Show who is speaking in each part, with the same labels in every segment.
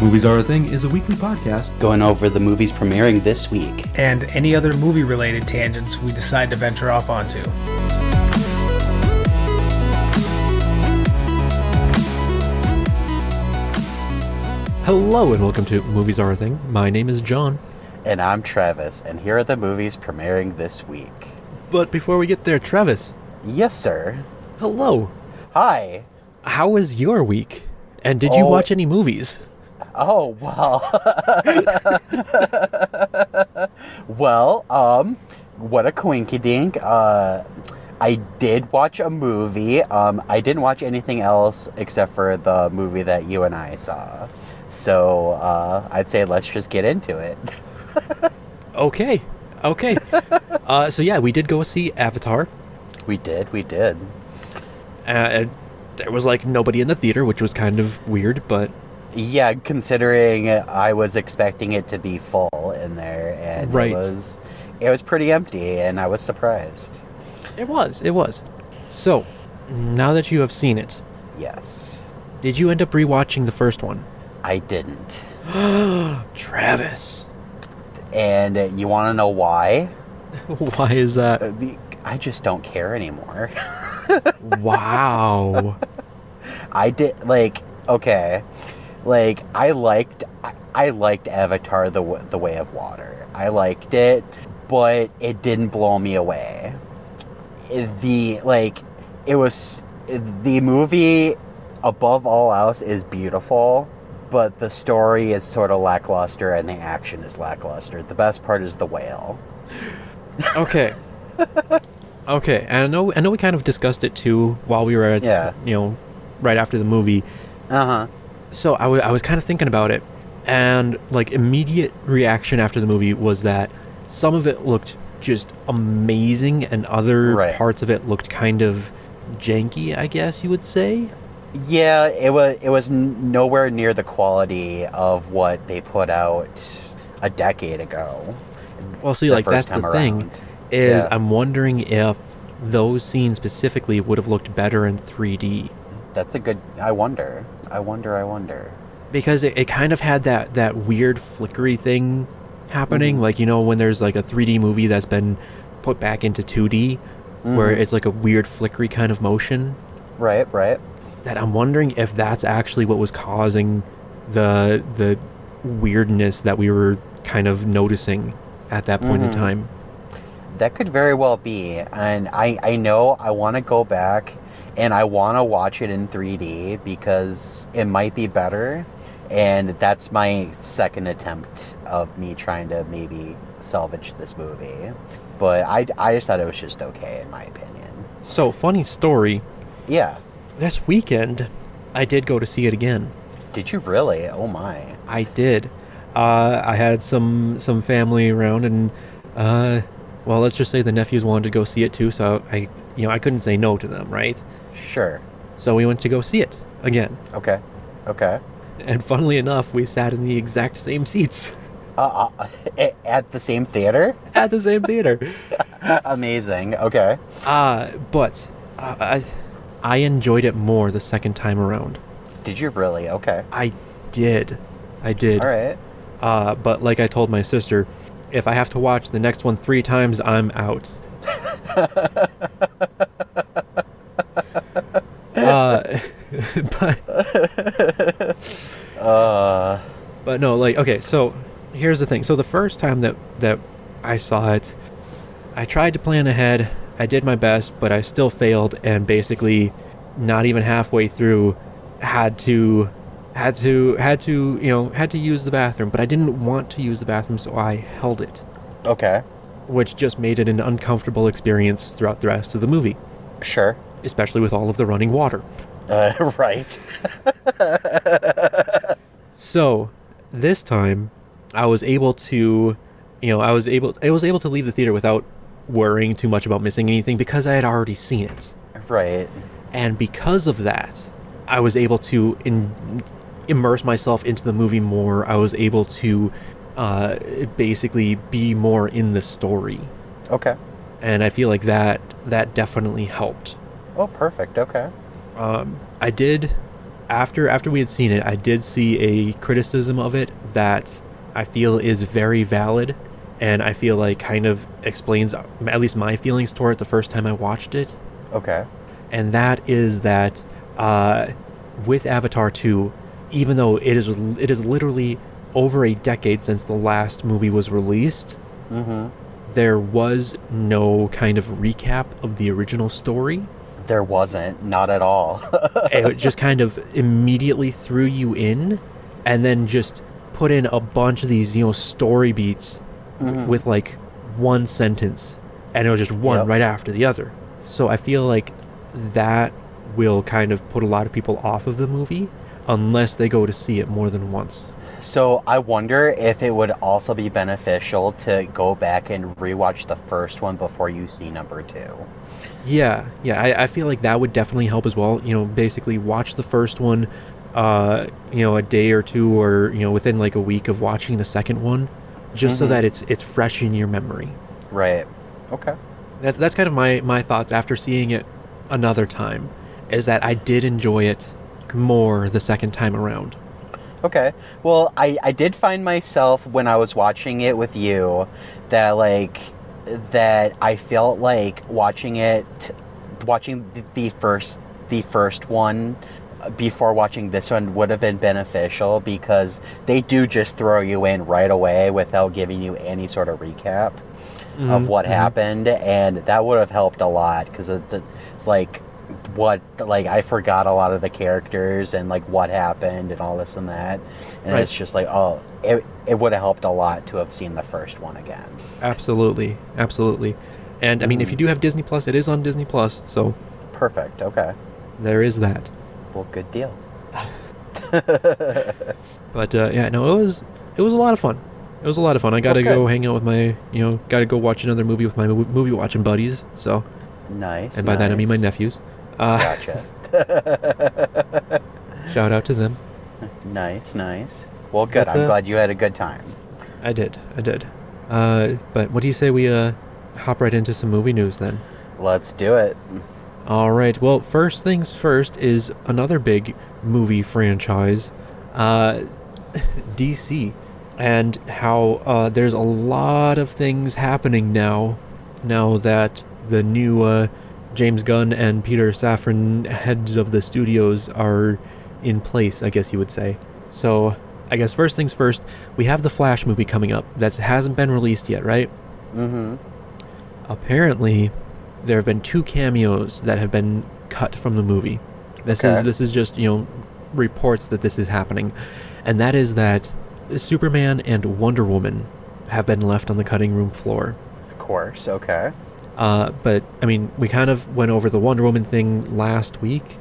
Speaker 1: Movies Are a Thing is a weekly podcast.
Speaker 2: Going over the movies premiering this week.
Speaker 3: and any other movie related tangents we decide to venture off onto.
Speaker 1: Hello and welcome to Movies Are a Thing. My name is John.
Speaker 2: And I'm Travis, and here are the movies premiering this week.
Speaker 1: But before we get there, Travis,
Speaker 2: Yes, sir.
Speaker 1: hello.
Speaker 2: Hi.
Speaker 1: How was your week? And did you
Speaker 2: Oh.
Speaker 1: watch any movies?
Speaker 2: Oh, well. well, um, what a coinky dink. Uh, I did watch a movie. Um, I didn't watch anything else except for the movie that you and I saw. So, uh, I'd say let's just get into it.
Speaker 1: Okay. Okay. uh, so yeah, we did go see Avatar.
Speaker 2: We did, we did.
Speaker 1: Uh, and there was like nobody in the theater, which was kind of weird, but
Speaker 2: Yeah, considering I was expecting it to be full in there, and
Speaker 1: Right.
Speaker 2: it was, it was pretty empty, and I was surprised.
Speaker 1: it was. It was. So, now that you have seen it,
Speaker 2: Yes,
Speaker 1: did you end up rewatching the first one?
Speaker 2: I didn't.
Speaker 1: Travis.
Speaker 2: And you want to know why?
Speaker 1: Why is that?
Speaker 2: Uh, I just don't care anymore.
Speaker 1: wow.
Speaker 2: I did like okay, like I liked I, I liked Avatar the the Way of Water. I liked it, but it didn't blow me away. The like it was the movie above all else is beautiful, but the story is sort of lackluster and the action is lackluster. The best part is the whale.
Speaker 1: Okay. okay, and I know I know we kind of discussed it too while we were at
Speaker 2: Yeah.
Speaker 1: you know right after the movie.
Speaker 2: Uh huh.
Speaker 1: So I was kind of thinking about it, and like immediate reaction after the movie was that some of it looked just amazing, and other
Speaker 2: Right.
Speaker 1: parts of it looked kind of janky. I guess you would say.
Speaker 2: Yeah, it was it was n- nowhere near the quality of what they put out a decade ago.
Speaker 1: Well, see,
Speaker 2: the
Speaker 1: like that's the
Speaker 2: time
Speaker 1: thing is
Speaker 2: Yeah.
Speaker 1: I'm wondering if those scenes specifically would have looked better in 3D.
Speaker 2: That's a good. I wonder. I wonder. I wonder.
Speaker 1: because it, it kind of had that that weird flickery thing happening
Speaker 2: Mhm.
Speaker 1: like you know when there's like a 3d movie that's been put back into 2d where
Speaker 2: Mhm.
Speaker 1: it's like a weird flickery kind of motion
Speaker 2: Right. Right.
Speaker 1: that i'm wondering if that's actually what was causing the the weirdness that we were kind of noticing at that point in
Speaker 2: Mhm.
Speaker 1: time
Speaker 2: That could very well be. And I I know I want to go back and I want to watch it in 3D because it might be better. And that's my second attempt of me trying to maybe salvage this movie. But I, I just thought it was just okay in my opinion.
Speaker 1: so funny story
Speaker 2: Yeah.
Speaker 1: this weekend i did go to see it again
Speaker 2: Did you really? Oh my.
Speaker 1: I did. Uh, I had some some family around, and uh, well, let's just say the nephews wanted to go see it too. So I, you know, I couldn't say no to them, right?
Speaker 2: Sure.
Speaker 1: So we went to go see it again.
Speaker 2: Okay. Okay.
Speaker 1: And funnily enough, we sat in the exact same seats
Speaker 2: Uh, uh, at the same theater?
Speaker 1: at the same theater.
Speaker 2: Amazing. Okay.
Speaker 1: Uh, but uh, I, I enjoyed it more the second time around.
Speaker 2: Did you really? Okay.
Speaker 1: I did, I did.
Speaker 2: All right.
Speaker 1: Uh, but like I told my sister, if I have to watch the next one three times, I'm out. uh, but
Speaker 2: Uh,
Speaker 1: but no, like okay. So here's the thing. So the first time that that I saw it, I tried to plan ahead. I did my best, but I still failed, and basically, not even halfway through, had to had to had to you know had to use the bathroom. But I didn't want to use the bathroom, so I held it.
Speaker 2: okay.
Speaker 1: which just made it an uncomfortable experience throughout the rest of the movie,
Speaker 2: Sure.
Speaker 1: Especially with all of the running water.
Speaker 2: Uh, right.
Speaker 1: So, this time, I was able to, you know, I was able, I was able to leave the theater without worrying too much about missing anything because I had already seen it,
Speaker 2: Right.
Speaker 1: and because of that, I was able to in, immerse myself into the movie more. I was able to, uh, basically be more in the story,
Speaker 2: Okay.
Speaker 1: and I feel like that that definitely helped.
Speaker 2: Oh, perfect. Okay.
Speaker 1: um, I did after after we had seen it, I did see a criticism of it that I feel is very valid, and I feel like kind of explains at least my feelings toward it the first time I watched it,
Speaker 2: Okay.
Speaker 1: and that is that uh, with Avatar 2, even though it is it is literally over a decade since the last movie was released,
Speaker 2: Mm-hmm.
Speaker 1: there was no kind of recap of the original story.
Speaker 2: There wasn't, not at all.
Speaker 1: it just kind of immediately threw you in and then just put in a bunch of these you know story beats mm-hmm. with like one sentence and it was just one
Speaker 2: Yep.
Speaker 1: right after the other so i feel like that will kind of put a lot of people off of the movie unless they go to see it more than once
Speaker 2: so I wonder if it would also be beneficial to go back and rewatch the first one before you see number two.
Speaker 1: Yeah, yeah, I, I feel like that would definitely help as well. You know, basically watch the first one, uh, you know, a day or two, or you know, within like a week of watching the second one, just so
Speaker 2: Mhm.
Speaker 1: that it's it's fresh in your memory.
Speaker 2: Right. Okay.
Speaker 1: That, that's kind of my my thoughts after seeing it another time, is that I did enjoy it more the second time around.
Speaker 2: Okay. Well, I, I did find myself when I was watching it with you that like that I felt like watching it watching the- first the first one before watching this one would have been beneficial because they do just throw you in right away without giving you any sort of recap of
Speaker 1: Mhm,
Speaker 2: what
Speaker 1: mhm.
Speaker 2: happened and that would have helped a lot because it's like what like i forgot a lot of the characters and like what happened and all this and that and
Speaker 1: Right.
Speaker 2: it's just like oh it, it would have helped a lot to have seen the first one again
Speaker 1: Absolutely, absolutely. And I mean, if
Speaker 2: Mhm.
Speaker 1: you do have Disney Plus, it is on Disney Plus, so
Speaker 2: perfect okay
Speaker 1: there is that.
Speaker 2: well good deal
Speaker 1: But uh, yeah, no, it was it was a lot of fun. It was a lot of fun. I got to
Speaker 2: Okay.
Speaker 1: go hang out with my, you know, got to go watch another movie with my movie watching buddies. So,
Speaker 2: nice
Speaker 1: and by that I mean my nephews. Uh,
Speaker 2: gotcha
Speaker 1: shout out to them.
Speaker 2: nice nice well good
Speaker 1: But,
Speaker 2: i'm
Speaker 1: uh,
Speaker 2: glad you had a good time
Speaker 1: I did, I did. Uh, but what do you say we uh hop right into some movie news then?
Speaker 2: let's do it
Speaker 1: All right. Well, first things first is another big movie franchise, uh, DC, and how uh, there's a lot of things happening now. Now that the new uh, James Gunn and Peter Safran heads of the studios are in place, I guess you would say. So, I guess first things first, we have the Flash movie coming up that hasn't been released yet, right?
Speaker 2: mm-hmm
Speaker 1: apparently there have been two cameos that have been cut from the movie. This
Speaker 2: Okay.
Speaker 1: is this is just, you know, reports that this is happening. And that is that Superman and Wonder Woman have been left on the cutting room floor.
Speaker 2: of course okay
Speaker 1: Uh, but I mean, we kind of went over the Wonder Woman thing last week,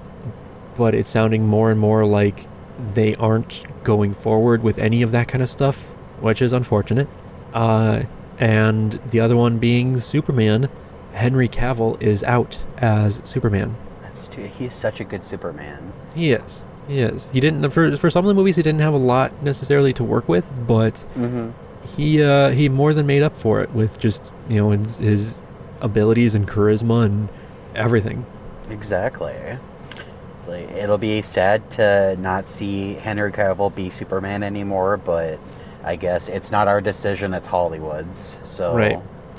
Speaker 1: but it's sounding more and more like they aren't going forward with any of that kind of stuff, which is unfortunate. Uh, and the other one being Superman, Henry Cavill is out as Superman.
Speaker 2: that's too he's such a good superman
Speaker 1: He is. He is. He didn't for for some of the movies he didn't have a lot necessarily to work with, but
Speaker 2: mm-hmm
Speaker 1: he uh, he more than made up for it with just you know his, his abilities and charisma and everything.
Speaker 2: Exactly. It's like it'll be sad to not see Henry Cavill be Superman anymore, but I guess it's not our decision; it's Hollywood's. So,
Speaker 1: Right.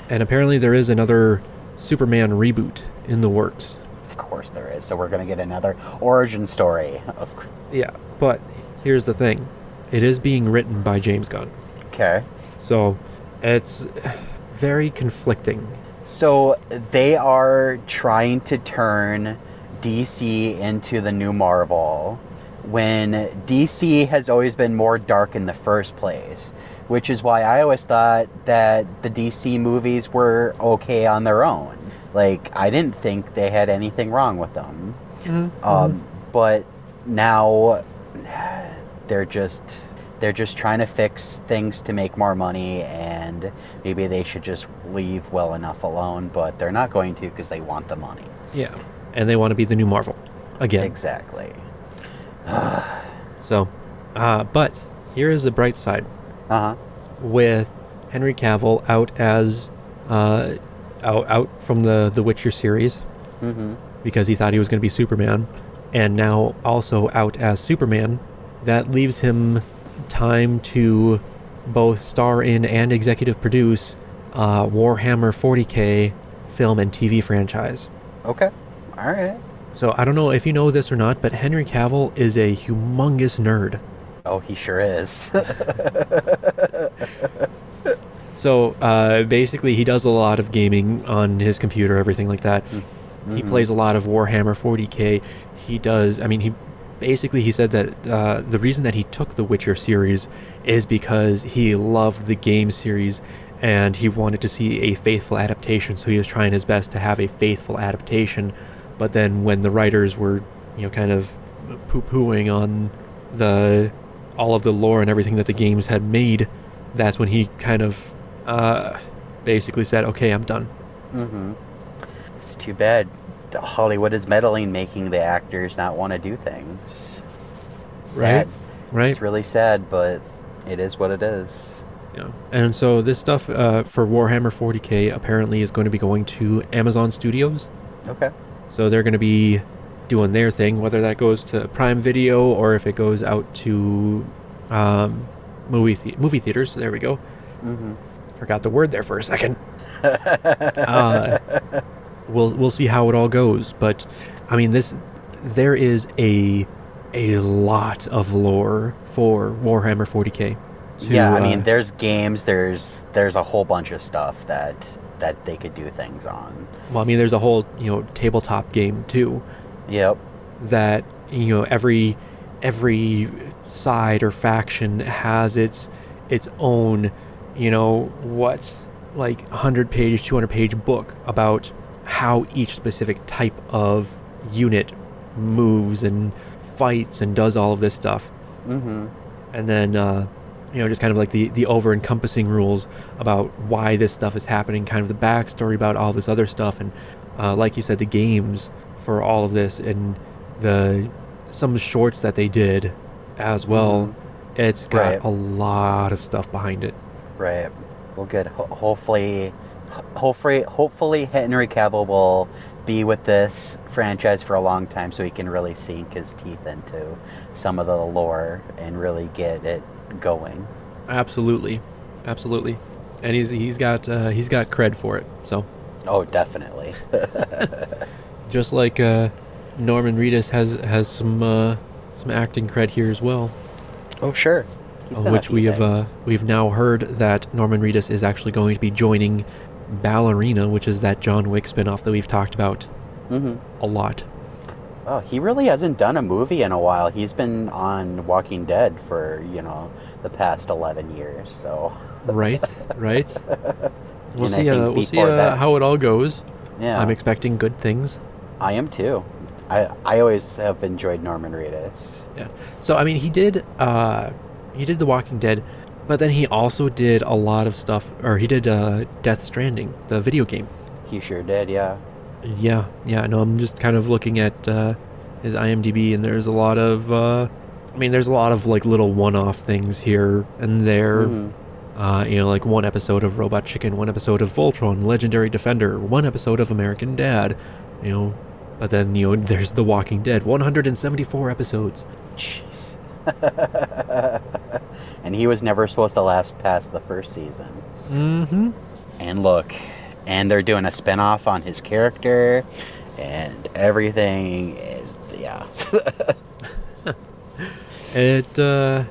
Speaker 1: And apparently there is another Superman reboot in the works.
Speaker 2: of course there is. So we're gonna get another origin story. Of
Speaker 1: Yeah, but here's the thing. It is being written by James Gunn.
Speaker 2: okay.
Speaker 1: So it's very conflicting.
Speaker 2: So they are trying to turn DC into the new Marvel when DC has always been more dark in the first place, which is why I always thought that the DC movies were okay on their own. Like I didn't think they had anything wrong with them. Um, but now they're just they're just trying to fix things to make more money and maybe they should just leave well enough alone but they're not going to because they want the money
Speaker 1: yeah. And they want to be the new Marvel again.
Speaker 2: exactly
Speaker 1: So, uh, but here is the bright side.
Speaker 2: uh-huh
Speaker 1: with Henry Cavill out as uh, out out from the the Witcher series
Speaker 2: mm-hmm
Speaker 1: because he thought he was going to be Superman. and now also out as Superman. That leaves him time to both star in and executive produce uh, Warhammer 40k film and TV franchise.
Speaker 2: Okay. All right.
Speaker 1: So I don't know if you know this or not, but Henry Cavill is a humongous nerd.
Speaker 2: Oh, he sure is.
Speaker 1: So uh, basically, he does a lot of gaming on his computer, everything like that. He
Speaker 2: Mhm.
Speaker 1: plays a lot of Warhammer 40k. He does. I mean, he basically he said that uh, the reason that he took the Witcher series is because he loved the game series and he wanted to see a faithful adaptation. So he was trying his best to have a faithful adaptation. But then when the writers were, you know, kind of poo-pooing on the all of the lore and everything that the games had made, that's when he kind of uh, basically said, "Okay, I'm done."
Speaker 2: Mm-hmm. It's too bad. Hollywood is meddling, making the actors not want to do things. It's sad.
Speaker 1: Right?
Speaker 2: It's really sad, but it is what it is.
Speaker 1: Yeah. And so this stuff uh, for Warhammer 40k apparently is going to be going to Amazon Studios.
Speaker 2: Okay.
Speaker 1: So they're going to be doing their thing, whether that goes to Prime Video or if it goes out to um, movie the- movie theaters. There we go.
Speaker 2: Mm-hmm.
Speaker 1: Forgot the word there for a second. uh, we'll we'll see how it all goes, but I mean this there is a a lot of lore for Warhammer 40k. to,
Speaker 2: yeah, I mean,
Speaker 1: uh,
Speaker 2: there's games. There's there's a whole bunch of stuff that that they could do things on.
Speaker 1: well, I mean, there's a whole you know tabletop game too
Speaker 2: Yep.
Speaker 1: that you know every every side or faction has its its own you know what like 100 page 200 page book about how each specific type of unit moves and fights and does all of this stuff
Speaker 2: Mm-hmm.
Speaker 1: and then uh, you know just kind of like the the over encompassing rules about why this stuff is happening kind of the backstory about all this other stuff and uh, like you said the games for all of this and the some shorts that they did as well it's got
Speaker 2: Right.
Speaker 1: a lot of stuff behind it
Speaker 2: Right. Well, good. Ho- hopefully, ho- hopefully, hopefully Henry Cavill will be with this franchise for a long time, so he can really sink his teeth into some of the lore and really get it going.
Speaker 1: absolutely absolutely and he's he's got uh, he's got cred for it so
Speaker 2: Oh, definitely.
Speaker 1: just like uh, Norman Reedus has has some uh, some acting cred here as well
Speaker 2: oh, sure. He's
Speaker 1: of
Speaker 2: done a
Speaker 1: which we have uh, we've now heard that Norman Reedus is actually going to be joining Ballerina, which is that John Wick spinoff that we've talked about
Speaker 2: Mhm.
Speaker 1: a lot.
Speaker 2: Oh, he really hasn't done a movie in a while. He's been on Walking Dead for you know the past eleven years. So
Speaker 1: Right, right. We'll see. Uh, we'll see uh,
Speaker 2: that-
Speaker 1: how it all goes.
Speaker 2: yeah,
Speaker 1: I'm expecting good things.
Speaker 2: I am too. I I always have enjoyed Norman Reedus.
Speaker 1: Yeah. So I mean, he did uh, he did The Walking Dead, but then he also did a lot of stuff, or he did uh, Death Stranding, the video game.
Speaker 2: He sure did. Yeah.
Speaker 1: Yeah, yeah. No, I'm just kind of looking at uh, his IMDb, and there's a lot of. Uh, I mean, there's a lot of like little one-off things here and there.
Speaker 2: Mhm.
Speaker 1: Uh, you know, like one episode of Robot Chicken, one episode of Voltron, Legendary Defender, one episode of American Dad. You know, but then you know, there's The Walking Dead, 174 episodes.
Speaker 2: Jeez. and he was never supposed to last past the first season.
Speaker 1: Mm-hmm.
Speaker 2: And look, and they're doing a spin-off on his character and everything. is- Yeah.
Speaker 1: It uh,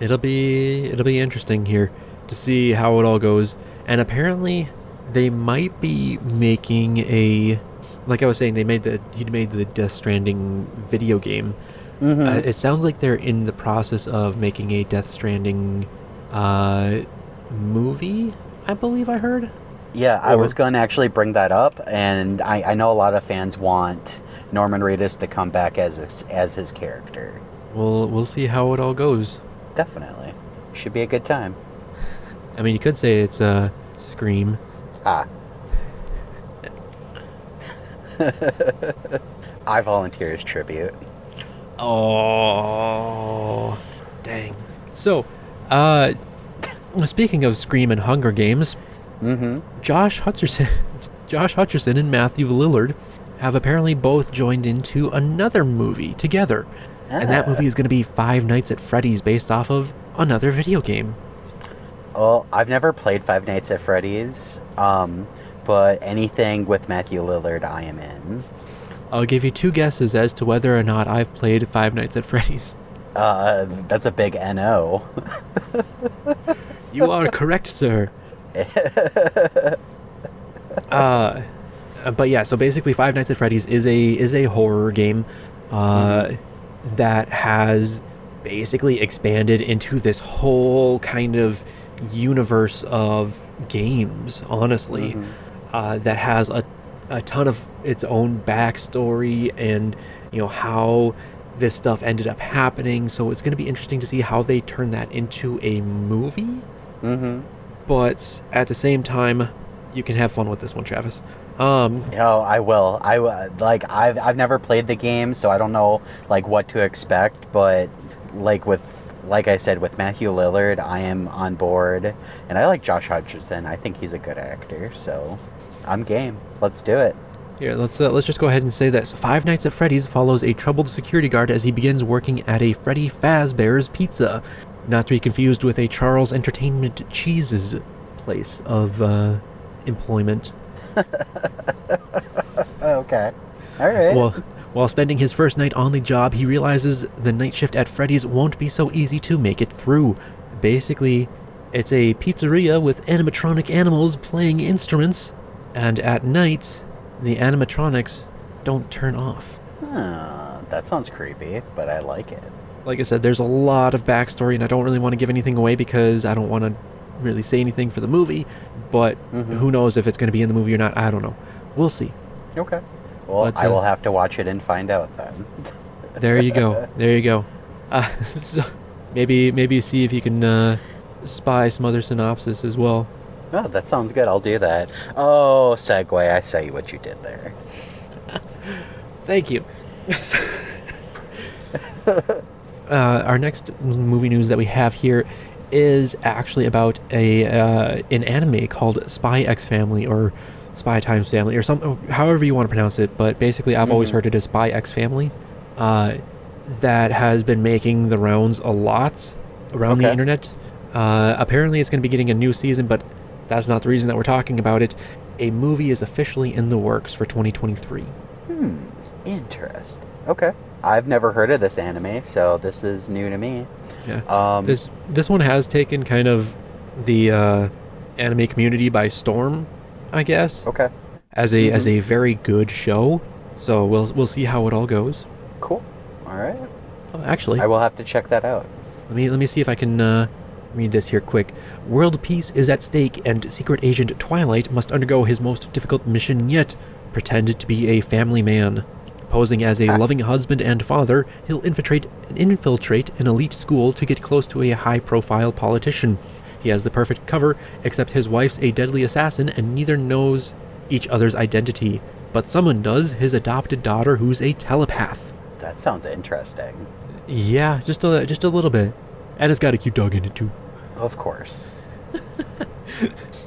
Speaker 1: it'll be it'll be interesting here to see how it all goes. And apparently, they might be making a, like I was saying, they made the he made the Death Stranding video game.
Speaker 2: Mhm.
Speaker 1: Uh, it sounds like they're in the process of making a Death Stranding uh, movie. I believe I heard.
Speaker 2: Yeah, I was going to actually bring that up, and I, I know a lot of fans want Norman Reedus to come back as his- as his character.
Speaker 1: We'll we'll see how it all goes.
Speaker 2: Definitely, should be a good time.
Speaker 1: I mean, you could say it's uh, Scream.
Speaker 2: Ah. I volunteer as tribute.
Speaker 1: Oh, dang. So, uh, speaking of Scream and Hunger Games,
Speaker 2: Mm-hmm.
Speaker 1: Josh Hutcherson, Josh Hutcherson and Matthew Lillard have apparently both joined into another movie together. And that
Speaker 2: Ah.
Speaker 1: movie is going to be Five Nights at Freddy's based off of another video game.
Speaker 2: Well, I've never played Five Nights at Freddy's, um, but anything with Matthew Lillard, I am in.
Speaker 1: I'll give you two guesses as to whether or not I've played Five Nights at Freddy's.
Speaker 2: Uh, that's a big NO.
Speaker 1: You are correct, sir. uh, but yeah, so basically, Five Nights at Freddy's is a is a horror game uh, that has basically expanded into this whole kind of universe of games. Honestly,
Speaker 2: Mhm.
Speaker 1: uh, that has a a ton of its own backstory and you know how this stuff ended up happening. So it's going to be interesting to see how they turn that into a movie
Speaker 2: mm-hmm.
Speaker 1: but at the same time, you can have fun with this one, Travis. Um,
Speaker 2: Oh, I will. I like. I've I've never played the game, so I don't know like what to expect. But like with like I said with Matthew Lillard, I am on board, and I like Josh Hutcherson. I think he's a good actor, so I'm game. Let's do it.
Speaker 1: here, let's uh, let's just go ahead and say this: Five Nights at Freddy's follows a troubled security guard as he begins working at a Freddy Fazbear's Pizza, not to be confused with a Charles Entertainment Cheese's place of uh, employment.
Speaker 2: Okay. All right.
Speaker 1: Well, while spending his first night on the job, he realizes the night shift at Freddy's won't be so easy to make it through. Basically, it's a pizzeria with animatronic animals playing instruments, and at night, the animatronics don't turn off.
Speaker 2: Huh, that sounds creepy, but I like it.
Speaker 1: Like I said, there's a lot of backstory, and I don't really want to give anything away because I don't want to really say anything for the movie. But
Speaker 2: Mhm.
Speaker 1: who knows if it's going to be in the movie or not? I don't know. We'll see.
Speaker 2: Okay. Well,
Speaker 1: But,
Speaker 2: I
Speaker 1: uh,
Speaker 2: will have to watch it and find out then.
Speaker 1: There you go. There you go. Uh, so maybe maybe see if you can uh, spy some other synopsis as well.
Speaker 2: Oh, that sounds good. I'll do that. Oh, segue. I see what you did there.
Speaker 1: Thank you. uh, our next movie news that we have here is actually about a uh, an anime called Spy X Family or Spy Times Family or some however you want to pronounce it. But basically, I've always
Speaker 2: Mhm.
Speaker 1: heard it as Spy X Family. Uh, that has been making the rounds a lot around the internet. Uh, apparently, it's going to be getting a new season, but that's not the reason that we're talking about it. A movie is officially in the works for 2023.
Speaker 2: Hmm. Interesting. Okay. I've never heard of this anime, so this is new to me.
Speaker 1: Yeah.
Speaker 2: Um,
Speaker 1: this this one has taken kind of the uh, anime community by storm, I guess,
Speaker 2: okay.
Speaker 1: as a as
Speaker 2: Mhm.
Speaker 1: a very good show. So we'll we'll see how it all goes.
Speaker 2: Cool. All right.
Speaker 1: Oh, actually,
Speaker 2: I will have to check that out.
Speaker 1: let me let me see if I can uh, read this here quick. World peace is at stake, and secret agent Twilight must undergo his most difficult mission yet: pretend to be a family man. Posing as a
Speaker 2: Ah.
Speaker 1: loving husband and father, he'll infiltrate infiltrate an elite school to get close to a high-profile politician. He has the perfect cover, except his wife's a deadly assassin, and neither knows each other's identity. But someone does: his adopted daughter, who's a telepath.
Speaker 2: That sounds interesting.
Speaker 1: Yeah, just a just a little bit. And it's got a cute dog in it too.
Speaker 2: Of course.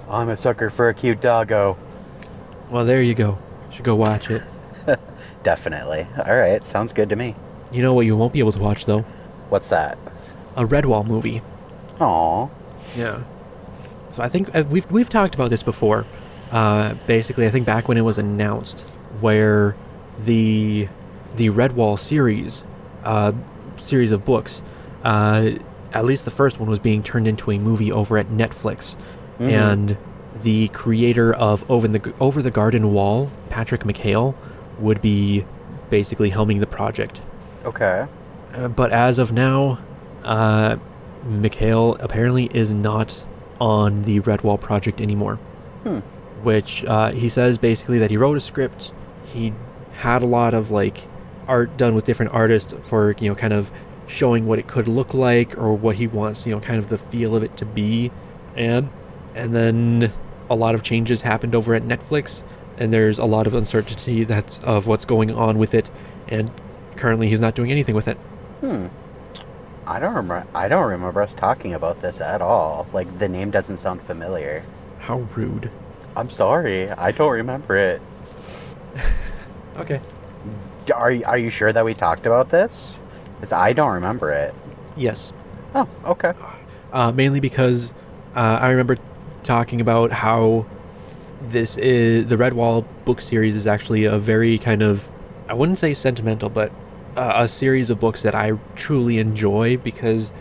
Speaker 2: I'm a sucker for a cute doggo.
Speaker 1: Well, there you go. You Should go watch it.
Speaker 2: Definitely. All right. Sounds good to me.
Speaker 1: You know what you won't be able to watch though?
Speaker 2: What's that?
Speaker 1: A Redwall movie.
Speaker 2: Aw.
Speaker 1: Yeah. So I think uh, we've we've talked about this before. Uh, basically, I think back when it was announced, where the the Redwall series, uh, series of books, uh, at least the first one was being turned into a movie over at Netflix,
Speaker 2: Mhm.
Speaker 1: and the creator of Over the Over the Garden Wall, Patrick McHale, would be basically helming the project.
Speaker 2: Okay.
Speaker 1: Uh, but as of now, uh, McHale apparently is not on the Redwall project anymore.
Speaker 2: Hmm.
Speaker 1: Which uh, he says basically that he wrote a script. He had a lot of like art done with different artists for you know kind of showing what it could look like or what he wants you know kind of the feel of it to be, and and then a lot of changes happened over at Netflix, and there's a lot of uncertainty that's of what's going on with it, and currently he's not doing anything with it.
Speaker 2: Hmm. I don't remember. I don't remember us talking about this at all. Like the name doesn't sound familiar.
Speaker 1: How rude.
Speaker 2: I'm sorry. I don't remember it.
Speaker 1: Okay.
Speaker 2: Are are you sure that we talked about this? Because I don't remember it.
Speaker 1: Yes.
Speaker 2: Oh, okay.
Speaker 1: uh, mainly because uh, I remember talking about how this is the Redwall book series is actually a very kind of I wouldn't say sentimental, but uh, a series of books that I truly enjoy because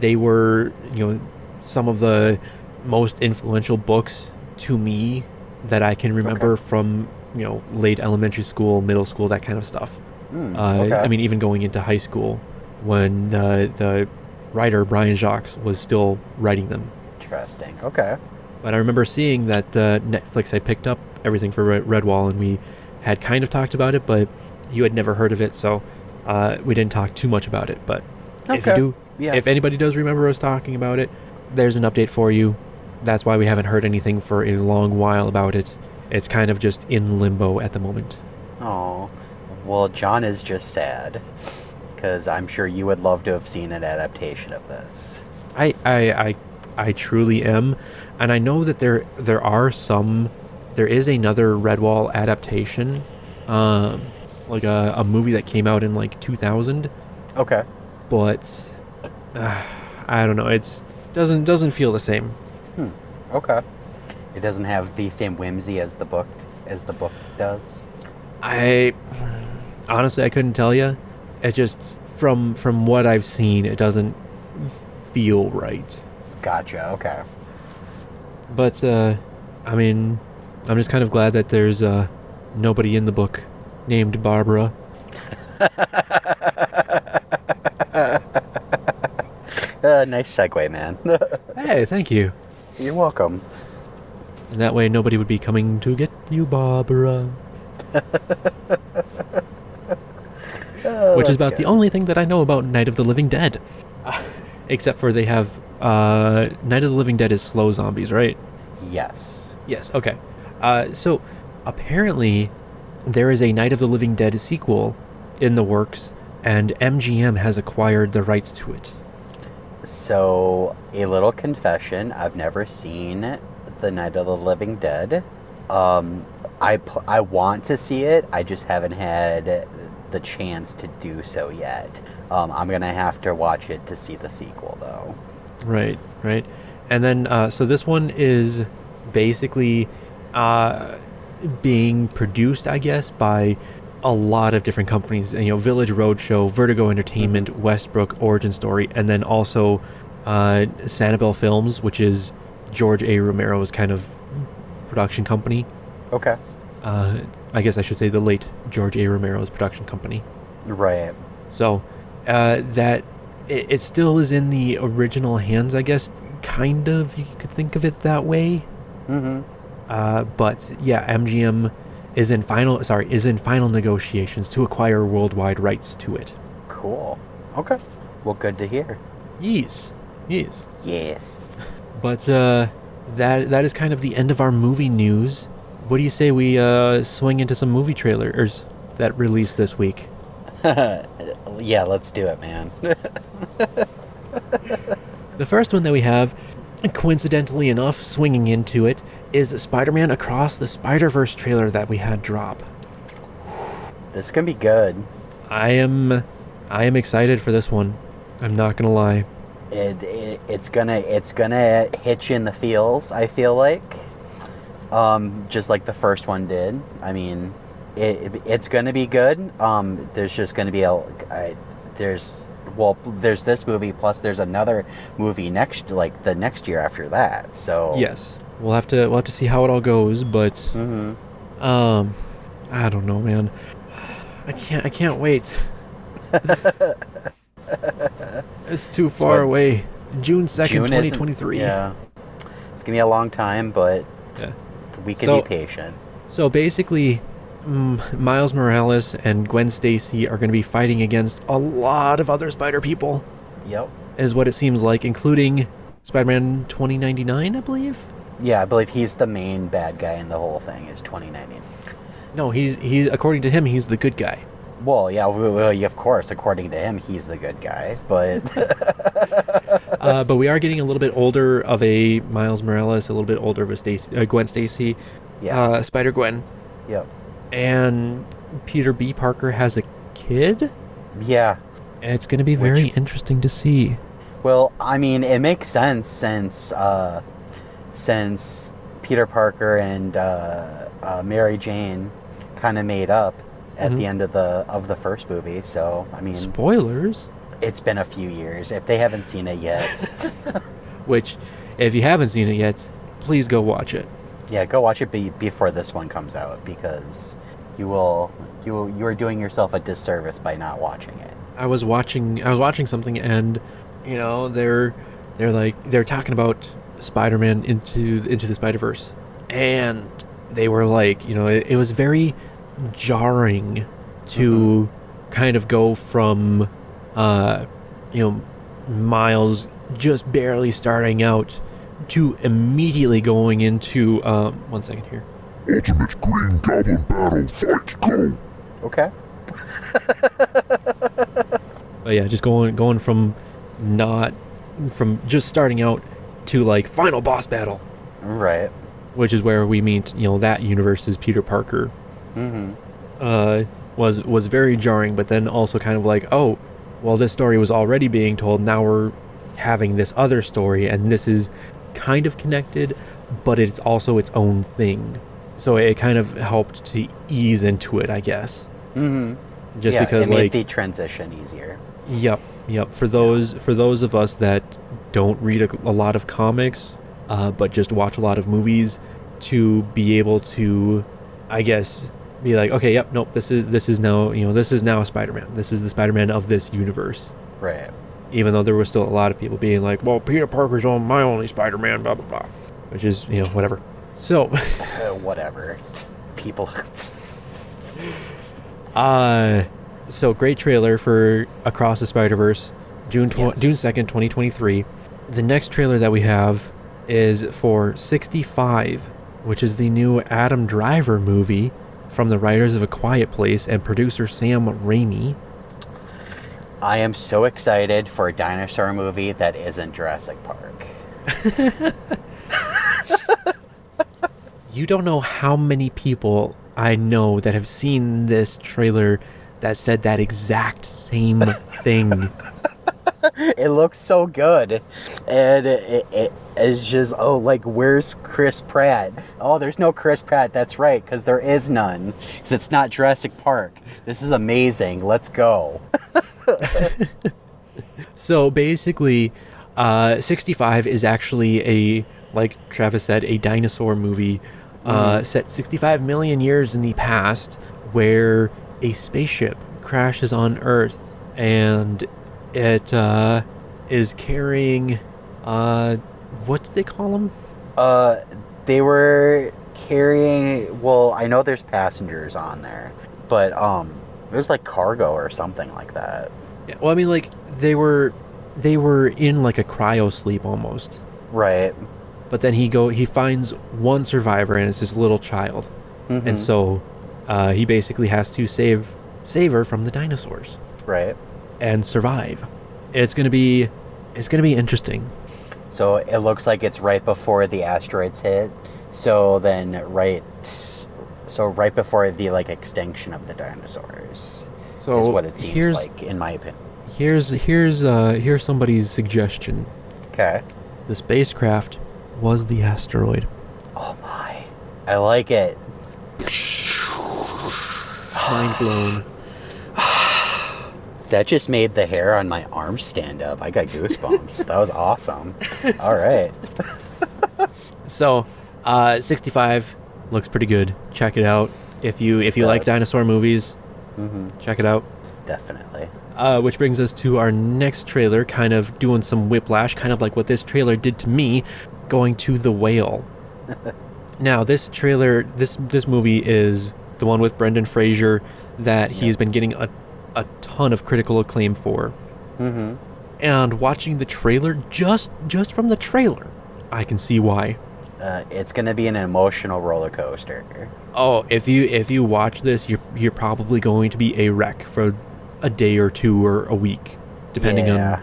Speaker 1: they were you know some of the most influential books to me that I can remember
Speaker 2: Okay.
Speaker 1: from you know late elementary school, middle school, that kind of stuff.
Speaker 2: Hmm,
Speaker 1: Uh,
Speaker 2: okay.
Speaker 1: I mean, even going into high school, when the the writer Brian Jacques was still writing them.
Speaker 2: interesting. Okay.
Speaker 1: But I remember seeing that uh, Netflix had picked up everything for Redwall, and we had kind of talked about it, but you had never heard of it, so uh, we didn't talk too much about it. But if you do,
Speaker 2: Yeah.
Speaker 1: if anybody does remember us talking about it, there's an update for you. That's why we haven't heard anything for a long while about it. It's kind of just in limbo at the moment.
Speaker 2: Oh, well, John is just sad because I'm sure you would love to have seen an adaptation of this.
Speaker 1: I, I, I, I truly am, and I know that there there are some. There is another Redwall adaptation, um, like a, a movie that came out in like 2000,
Speaker 2: Okay.
Speaker 1: but uh, I don't know. It's doesn't doesn't feel the same. Hmm.
Speaker 2: Okay. It doesn't have the same whimsy as the book as the book does.
Speaker 1: I honestly I couldn't tell you. It just from from what I've seen, it doesn't feel right.
Speaker 2: Gotcha. Okay.
Speaker 1: But uh, I mean, I'm just kind of glad that there's uh, nobody in the book named Barbara.
Speaker 2: Uh, nice segue, man.
Speaker 1: Hey, thank you.
Speaker 2: You're welcome.
Speaker 1: And that way, nobody would be coming to get you, Barbara.
Speaker 2: Oh,
Speaker 1: Which is about the only thing that I know about Night of the Living Dead. Except for they have uh, Night of the Living Dead is slow zombies, right?
Speaker 2: Yes.
Speaker 1: Yes. Okay. Uh, so apparently, there is a Night of the Living Dead sequel in the works, and MGM has acquired the rights to it.
Speaker 2: So, a little confession: I've never seen the Night of the Living Dead. Um, I pl- I want to see it. I just haven't had the chance to do so yet. Um, I'm gonna have to watch it to see the sequel, though.
Speaker 1: Right, right. And then, uh, so this one is basically uh, being produced, I guess, by a lot of different companies. You know, Village Roadshow, Vertigo Entertainment, Westbrook, Origin Story, and then also uh, Sanibel Films, which is George A. Romero's kind of production company.
Speaker 2: Okay.
Speaker 1: Uh, I guess I should say the late George A. Romero's production company.
Speaker 2: Right.
Speaker 1: So uh, that it, it still is in the original hands, I guess. Kind of, you could think of it that way.
Speaker 2: Mm-hmm.
Speaker 1: Uh, but yeah, MGM is in final. Sorry, is in final negotiations to acquire worldwide rights to it.
Speaker 2: Cool. Okay. Well, good to hear.
Speaker 1: Yes, yes.
Speaker 2: Yes.
Speaker 1: But uh, that that is kind of the end of our movie news. What do you say we uh, swing into some movie trailers that released this week?
Speaker 2: yeah, let's do it, man.
Speaker 1: The first one that we have, coincidentally enough, swinging into it, is Spider-Man Across the Spider-Verse trailer that we had drop.
Speaker 2: this can be good.
Speaker 1: I am, I am excited for this one. I'm not gonna lie.
Speaker 2: It, it it's gonna it's gonna hit you in the feels. I feel like, um, just like the first one did. I mean, it, it- it's gonna be good. Um, there's just gonna be a I, there's well there's this movie plus there's another movie next like the next year after that. So
Speaker 1: Yes, we'll have to we'll have to see how it all goes, but
Speaker 2: hmm
Speaker 1: um, I don't know, man. I can't I can't wait. it's too far
Speaker 2: what-
Speaker 1: away. June second, twenty twenty three.
Speaker 2: Yeah, it's gonna be a long time, but
Speaker 1: Yeah.
Speaker 2: We can
Speaker 1: So-
Speaker 2: be patient.
Speaker 1: So basically, mm, Miles Morales and Gwen Stacy are going to be fighting against a lot of other Spider people,
Speaker 2: Yep.
Speaker 1: is what it seems like, including Spider-Man 2099, I believe.
Speaker 2: Yeah, I believe he's the main bad guy in the whole thing. Is 2099.
Speaker 1: No, he's he. According to him, he's the good guy.
Speaker 2: Well, yeah, well, well, yeah, of course. According to him, he's the good guy. But
Speaker 1: uh, but we are getting a little bit older of a Miles Morales, a little bit older of a Stacy, uh, Gwen Stacy,
Speaker 2: yeah,
Speaker 1: uh, Spider Gwen,
Speaker 2: yep.
Speaker 1: and Peter B. Parker has a kid.
Speaker 2: Yeah.
Speaker 1: And it's going to be very
Speaker 2: Which-
Speaker 1: interesting to see.
Speaker 2: Well, I mean, it makes sense since uh, since Peter Parker and uh, uh, Mary Jane kind of made up at
Speaker 1: Mhm.
Speaker 2: the end of the of the first movie. So, I mean,
Speaker 1: Spoilers.
Speaker 2: it's been a few years. If they haven't seen it yet,
Speaker 1: Which, if you haven't seen it yet, please go watch it.
Speaker 2: yeah, go watch it be, before this one comes out because you will you will, you are doing yourself a disservice by not watching it.
Speaker 1: I was watching I was watching something and you know they're they're like they're talking about Spider-Man into into the Spider-Verse and they were like you know it, it was very jarring to kind of go from uh you know Miles just barely starting out to immediately going into um one second here
Speaker 4: Ultimate Green Goblin Battle, fight, go!
Speaker 2: Okay.
Speaker 1: But yeah, just going going from not from just starting out to like final boss battle,
Speaker 2: Right.
Speaker 1: which is where we meet you know that universe's Peter Parker.
Speaker 2: Mm-hmm.
Speaker 1: Uh, was was very jarring, but then also kind of like oh, well this story was already being told. Now we're having this other story, and this is kind of connected, but it's also its own thing. So it kind of helped to ease into it, I guess.
Speaker 2: Mm-hmm.
Speaker 1: Just
Speaker 2: yeah,
Speaker 1: because
Speaker 2: it made
Speaker 1: like
Speaker 2: the transition easier.
Speaker 1: Yep, yep. For those for those of us that don't read a, a lot of comics, uh, but just watch a lot of movies, to be able to, I guess, be like, okay, yep, nope, this is this is now you know this is now a Spider-Man. This is the Spider-Man of this universe.
Speaker 2: Right.
Speaker 1: Even though there was still a lot of people being like, well, Peter Parker's on my only Spider-Man, blah blah blah, which is you know whatever. So,
Speaker 2: Uh, whatever. People.
Speaker 1: uh, so great trailer for Across the Spider-Verse, June tw-
Speaker 2: Yes.
Speaker 1: June second, twenty twenty three. The next trailer that we have is for 65, which is the new Adam Driver movie from the writers of A Quiet Place and producer Sam Raimi.
Speaker 2: I am so excited for a dinosaur movie that isn't Jurassic Park.
Speaker 1: You don't know how many people I know that have seen this trailer that said that exact same thing.
Speaker 2: It looks so good, and it, it, it's just oh, like where's Chris Pratt? Oh, there's no Chris Pratt. That's right, because there is none. Because it's not Jurassic Park. This is amazing. Let's go.
Speaker 1: So basically, uh, 65 is actually a, like Travis said, a dinosaur movie uh, set 65 million years in the past where a spaceship crashes on Earth and it uh, is carrying, uh, what do they call them?
Speaker 2: Uh, they were carrying. Well, I know there's passengers on there, but um, it was like cargo or something like that.
Speaker 1: Yeah, well, I mean, like they were, they were in like a cryo sleep almost.
Speaker 2: Right.
Speaker 1: But then he go he finds one survivor and it's this little child,
Speaker 2: mm-hmm.
Speaker 1: and so uh, he basically has to save save her from the dinosaurs
Speaker 2: Right.
Speaker 1: And survive. It's gonna be it's gonna be interesting.
Speaker 2: So it looks like it's right before the asteroids hit. So then right so right before the like extinction of the dinosaurs
Speaker 1: So
Speaker 2: is what it seems
Speaker 1: here's,
Speaker 2: like in my opinion.
Speaker 1: Here's here's uh here's somebody's suggestion.
Speaker 2: Okay.
Speaker 1: The spacecraft was the asteroid.
Speaker 2: Oh my. I like it.
Speaker 1: Mind blown.
Speaker 2: That just made the hair on my arm stand up. I got goosebumps. that was awesome. All right.
Speaker 1: So, uh, 65 looks pretty good. Check it out. If you if you like dinosaur movies,
Speaker 2: hmm
Speaker 1: check it out.
Speaker 2: Definitely.
Speaker 1: Uh, which brings us to our next trailer, kind of doing some whiplash, kind of like what this trailer did to me, going to the whale. now, this trailer, this this movie is the one with Brendan Fraser that he's been getting a, a ton of critical acclaim for.
Speaker 2: hmm
Speaker 1: And watching the trailer, just just from the trailer, I can see why.
Speaker 2: Uh, it's gonna be an emotional roller coaster.
Speaker 1: Oh, if you if you watch this, you're you're probably going to be a wreck for a day or two or a week, depending
Speaker 2: Yeah.
Speaker 1: on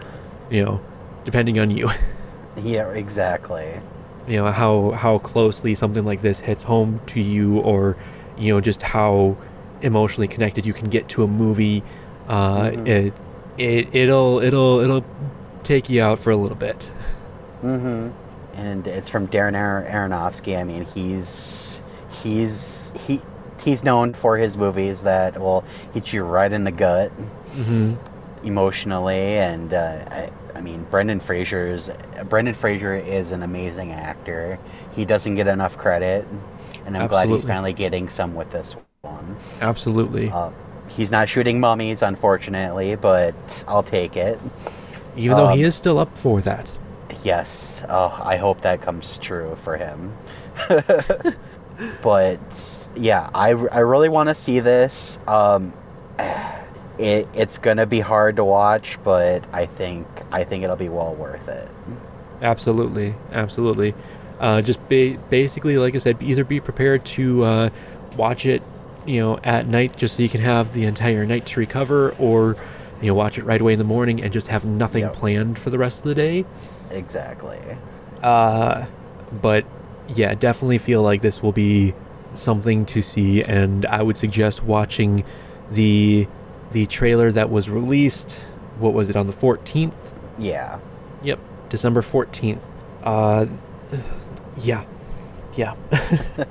Speaker 1: you know, depending on you.
Speaker 2: Yeah, exactly.
Speaker 1: you know how how closely something like this hits home to you or you know just how emotionally connected you can get to a movie, uh,
Speaker 2: Mhm.
Speaker 1: it it it'll it'll it'll take you out for a little bit.
Speaker 2: Mm-hmm. And it's from Darren Ar- Aronofsky. I mean, he's he's he he's known for his movies that will hit you right in the gut
Speaker 1: mm-hmm.
Speaker 2: emotionally, and uh, I, I mean, Brendan Fraser's Brendan Fraser is an amazing actor. He doesn't get enough credit, and I'm glad he's finally getting some with this one.
Speaker 1: Absolutely.
Speaker 2: Uh, he's not shooting mummies, unfortunately, but I'll take it.
Speaker 1: Even though he
Speaker 2: um,
Speaker 1: is still up for that.
Speaker 2: Yes. Oh, I hope that comes true for him. but yeah, I, I really want to see this. Um, it, it's gonna be hard to watch, but I think I think it'll be well worth it.
Speaker 1: Absolutely, absolutely. Uh, just ba- basically, like I said, either be prepared to uh, watch it, you know, at night, just so you can have the entire night to recover, or you know, watch it right away in the morning and just have nothing
Speaker 2: Yep.
Speaker 1: planned for the rest of the day.
Speaker 2: Exactly.
Speaker 1: Uh, but yeah, definitely feel like this will be something to see, and I would suggest watching the the trailer that was released. What was it on the fourteenth?
Speaker 2: Yeah.
Speaker 1: Yep, December 14th. Uh yeah. Yeah.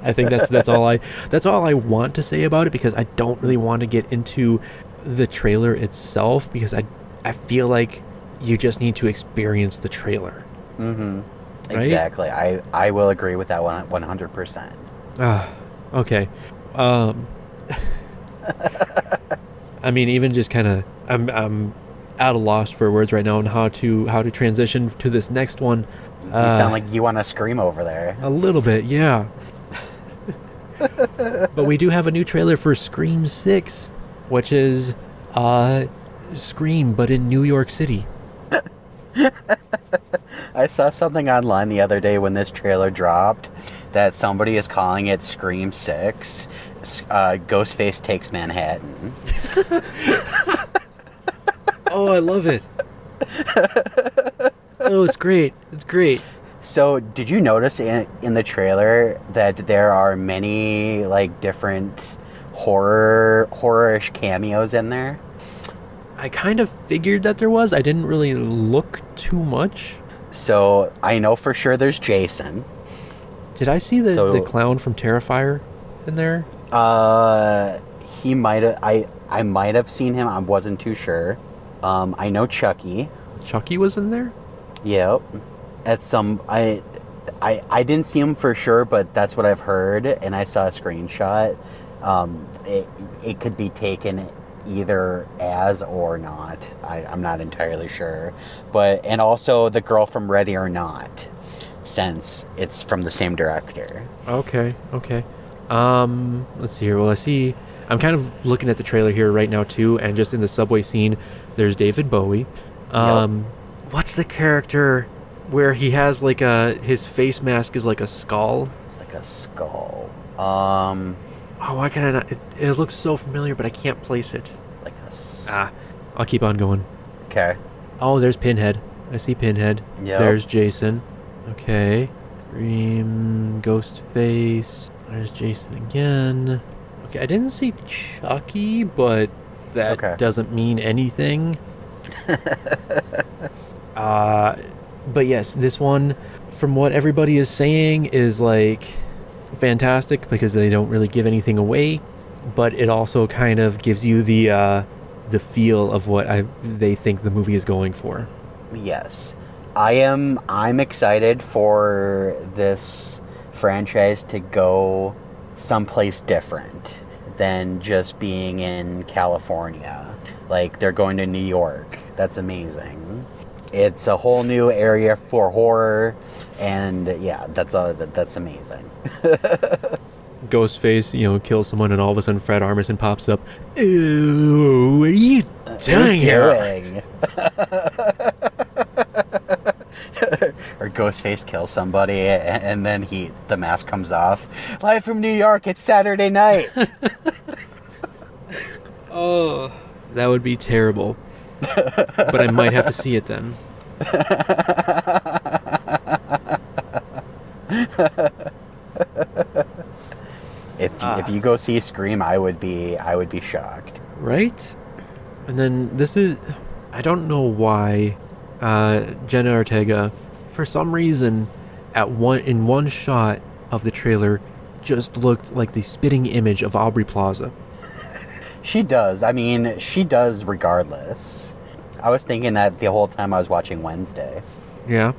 Speaker 1: I think that's that's all I that's all I want to say about it because I don't really want to get into the trailer itself because I I feel like you just need to experience the trailer.
Speaker 2: Mm-hmm.
Speaker 1: Right?
Speaker 2: Exactly. I I will agree with that one one hundred percent.
Speaker 1: Ah, okay. Um I mean even just kind of I'm I'm at a loss for words right now on how to how to transition to this next one.
Speaker 2: You
Speaker 1: Uh,
Speaker 2: sound like you want to scream over there.
Speaker 1: A little bit, yeah. but we do have a new trailer for Scream 6, which is uh Scream but in New York City.
Speaker 2: I saw something online the other day when this trailer dropped that somebody is calling it Scream 6. S- Uh, Ghostface takes Manhattan.
Speaker 1: Oh, I love it. oh, it's great. It's great.
Speaker 2: So, did you notice in, in the trailer that there are many like different horror horror-ish cameos in there?
Speaker 1: I kind of figured that there was. I didn't really look too much.
Speaker 2: So, I know for sure there's Jason.
Speaker 1: Did I see the, the clown from Terrifier in there?
Speaker 2: Uh, he might have I I might have seen him. I wasn't too sure. Um, I know Chucky.
Speaker 1: Chucky was in there?
Speaker 2: Yep. At some I I I didn't see him for sure, but that's what I've heard and I saw a screenshot. Um it it could be taken either as or not. I, I'm not entirely sure. But and also the girl from Ready or Not, since it's from the same director.
Speaker 1: Okay, okay. Um, let's see here. Well, I see. I'm kind of looking at the trailer here right now too, and just in the subway scene, there's David Bowie. Um, what's the character where he has like a his face mask is like a skull?
Speaker 2: It's like a skull. Um
Speaker 1: Oh, why can I not? It, it looks so familiar, but I can't place it.
Speaker 2: like a s-
Speaker 1: Ah, I'll keep on going.
Speaker 2: Okay.
Speaker 1: Oh, there's Pinhead. I see Pinhead.
Speaker 2: Yep.
Speaker 1: There's Jason. Okay. Scream, Ghostface. There's Jason again. Okay, I didn't see Chucky, but that
Speaker 2: Okay.
Speaker 1: doesn't mean anything. uh, but yes, this one, from what everybody is saying, is like fantastic because they don't really give anything away, but it also kind of gives you the uh, the feel of what I they think the movie is going for.
Speaker 2: Yes. I am I'm excited for this franchise to go someplace different than just being in California. Like they're going to New York. That's amazing. It's a whole new area for horror and yeah, that's uh, a, that's amazing.
Speaker 1: Ghostface, you know, kills someone, and all of a sudden Fred Armisen pops up. Ew, what are you doing here?
Speaker 2: doing? or Ghostface kills somebody a- and then he the mask comes off. Live from New York, it's Saturday night.
Speaker 1: Oh, that would be terrible. But I might have to see it then.
Speaker 2: if you, if you go see Scream, I would be I would be shocked.
Speaker 1: right? And then this is, I don't know why, uh, Jenna Ortega, for some reason, at one in one shot of the trailer, just looked like the spitting image of Aubrey Plaza.
Speaker 2: She does. I mean, she does regardless. I was thinking that the whole time I was watching Wednesday.
Speaker 1: Yeah.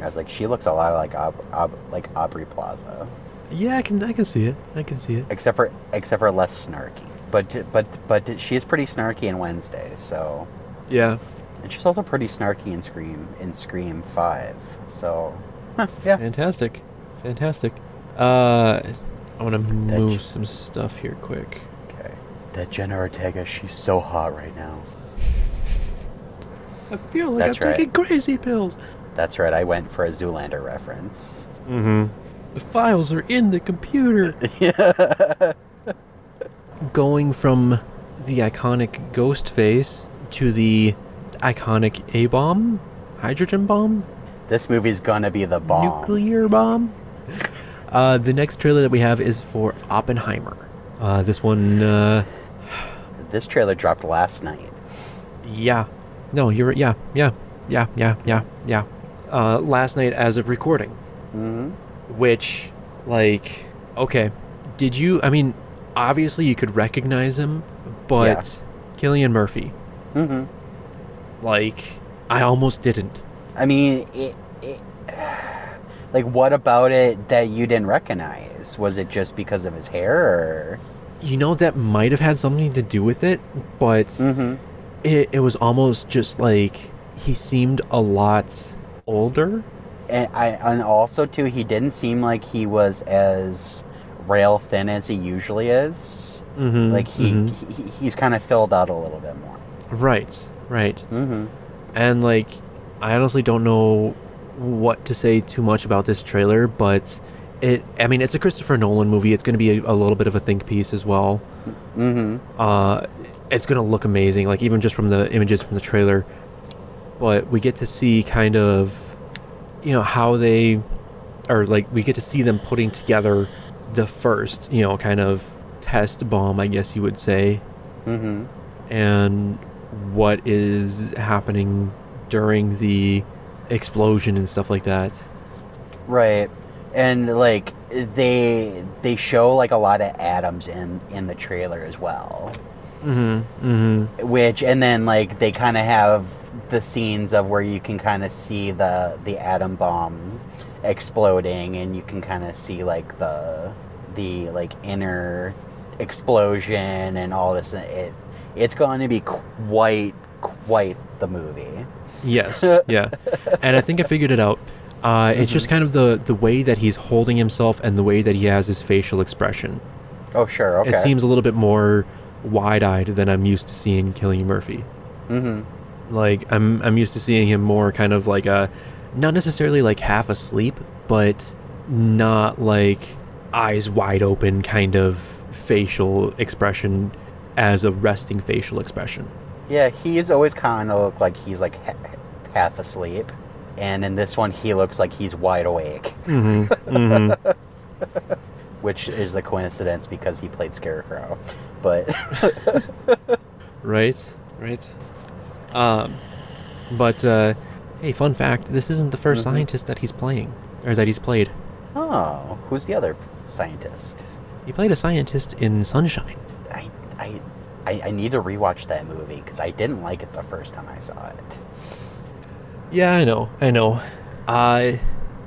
Speaker 2: I was like, she looks a lot like Aub- Aub- like Aubrey Plaza,
Speaker 1: Yeah, I can I can see it. I can see it.
Speaker 2: except for except for less snarky. But but but she is pretty snarky in Wednesday. So,
Speaker 1: Yeah.
Speaker 2: and she's also pretty snarky in Scream in Scream Five. So, huh, yeah.
Speaker 1: Fantastic. Fantastic. Uh I want to move some stuff here quick.
Speaker 2: Okay. That Jenna Ortega, she's so hot right now.
Speaker 1: I feel like
Speaker 2: That's
Speaker 1: I'm
Speaker 2: right.
Speaker 1: taking crazy pills.
Speaker 2: That's right. I went for a Zoolander reference.
Speaker 1: Mm-hmm. The files are in the computer. Going from the iconic ghost face to the iconic A bomb, hydrogen bomb,
Speaker 2: This movie's gonna be the bomb.
Speaker 1: nuclear bomb. Uh, the next trailer that we have is for Oppenheimer. Uh, this one, uh,
Speaker 2: This trailer dropped last night.
Speaker 1: yeah, no, you're. Yeah, yeah, yeah, yeah, yeah, yeah. Uh, last night as of recording.
Speaker 2: hmm
Speaker 1: which like okay did you i mean obviously you could recognize him but Cillian Murphy
Speaker 2: hmm
Speaker 1: like i almost didn't
Speaker 2: I mean, it, it, like, what about it that you didn't recognize? Was it just because of his hair, or?
Speaker 1: You know that might have had something to do with it but
Speaker 2: Mm-hmm.
Speaker 1: it, it was almost just like he seemed a lot older
Speaker 2: And I, and also too, he didn't seem like he was as rail thin as he usually is.
Speaker 1: mm-hmm,
Speaker 2: Like he, he he's kind of filled out a little bit more.
Speaker 1: right right
Speaker 2: Mm-hmm.
Speaker 1: and like i honestly don't know what to say too much about this trailer but it i mean it's a christopher nolan movie it's going to be a, a little bit of a think piece as well
Speaker 2: Mm-hmm.
Speaker 1: uh it's going to look amazing like even just from the images from the trailer but we get to see kind of you know how they or like we get to see them putting together the first you know kind of test bomb i guess you would say
Speaker 2: Mm-hmm.
Speaker 1: and what is happening during the explosion and stuff like that.
Speaker 2: Right. And like they they show like a lot of atoms in in the trailer as well.
Speaker 1: Mm-hmm. Mm-hmm.
Speaker 2: Which and then like they kind of have the scenes of where you can kind of see the the atom bomb exploding and you can kind of see like the the like inner explosion and all this it it's going to be quite quite the movie.
Speaker 1: Yes. yeah. And I think I figured it out. Uh, It's just kind of the the way that he's holding himself and the way that he has his facial expression.
Speaker 2: Oh sure, okay.
Speaker 1: It seems a little bit more wide-eyed than I'm used to seeing Cillian Murphy.
Speaker 2: Mhm.
Speaker 1: Like I'm I'm used to seeing him more kind of like a not necessarily like half asleep, but not like eyes wide open kind of facial expression as a resting facial expression.
Speaker 2: Yeah, he's always kind of like he's like ha- half asleep, and in this one he looks like he's wide awake,
Speaker 1: Mm-hmm. mm-hmm.
Speaker 2: which is a coincidence because he played Scarecrow. But
Speaker 1: Right, right. Um, but uh, hey, fun fact: this isn't the 1st
Speaker 2: Mhm.
Speaker 1: scientist that he's playing, or that he's played.
Speaker 2: oh, who's the other scientist?
Speaker 1: He played a scientist in Sunshine.
Speaker 2: I I I, I need to rewatch that movie because I didn't like it the first time I saw it.
Speaker 1: Yeah, I know, I know. Uh,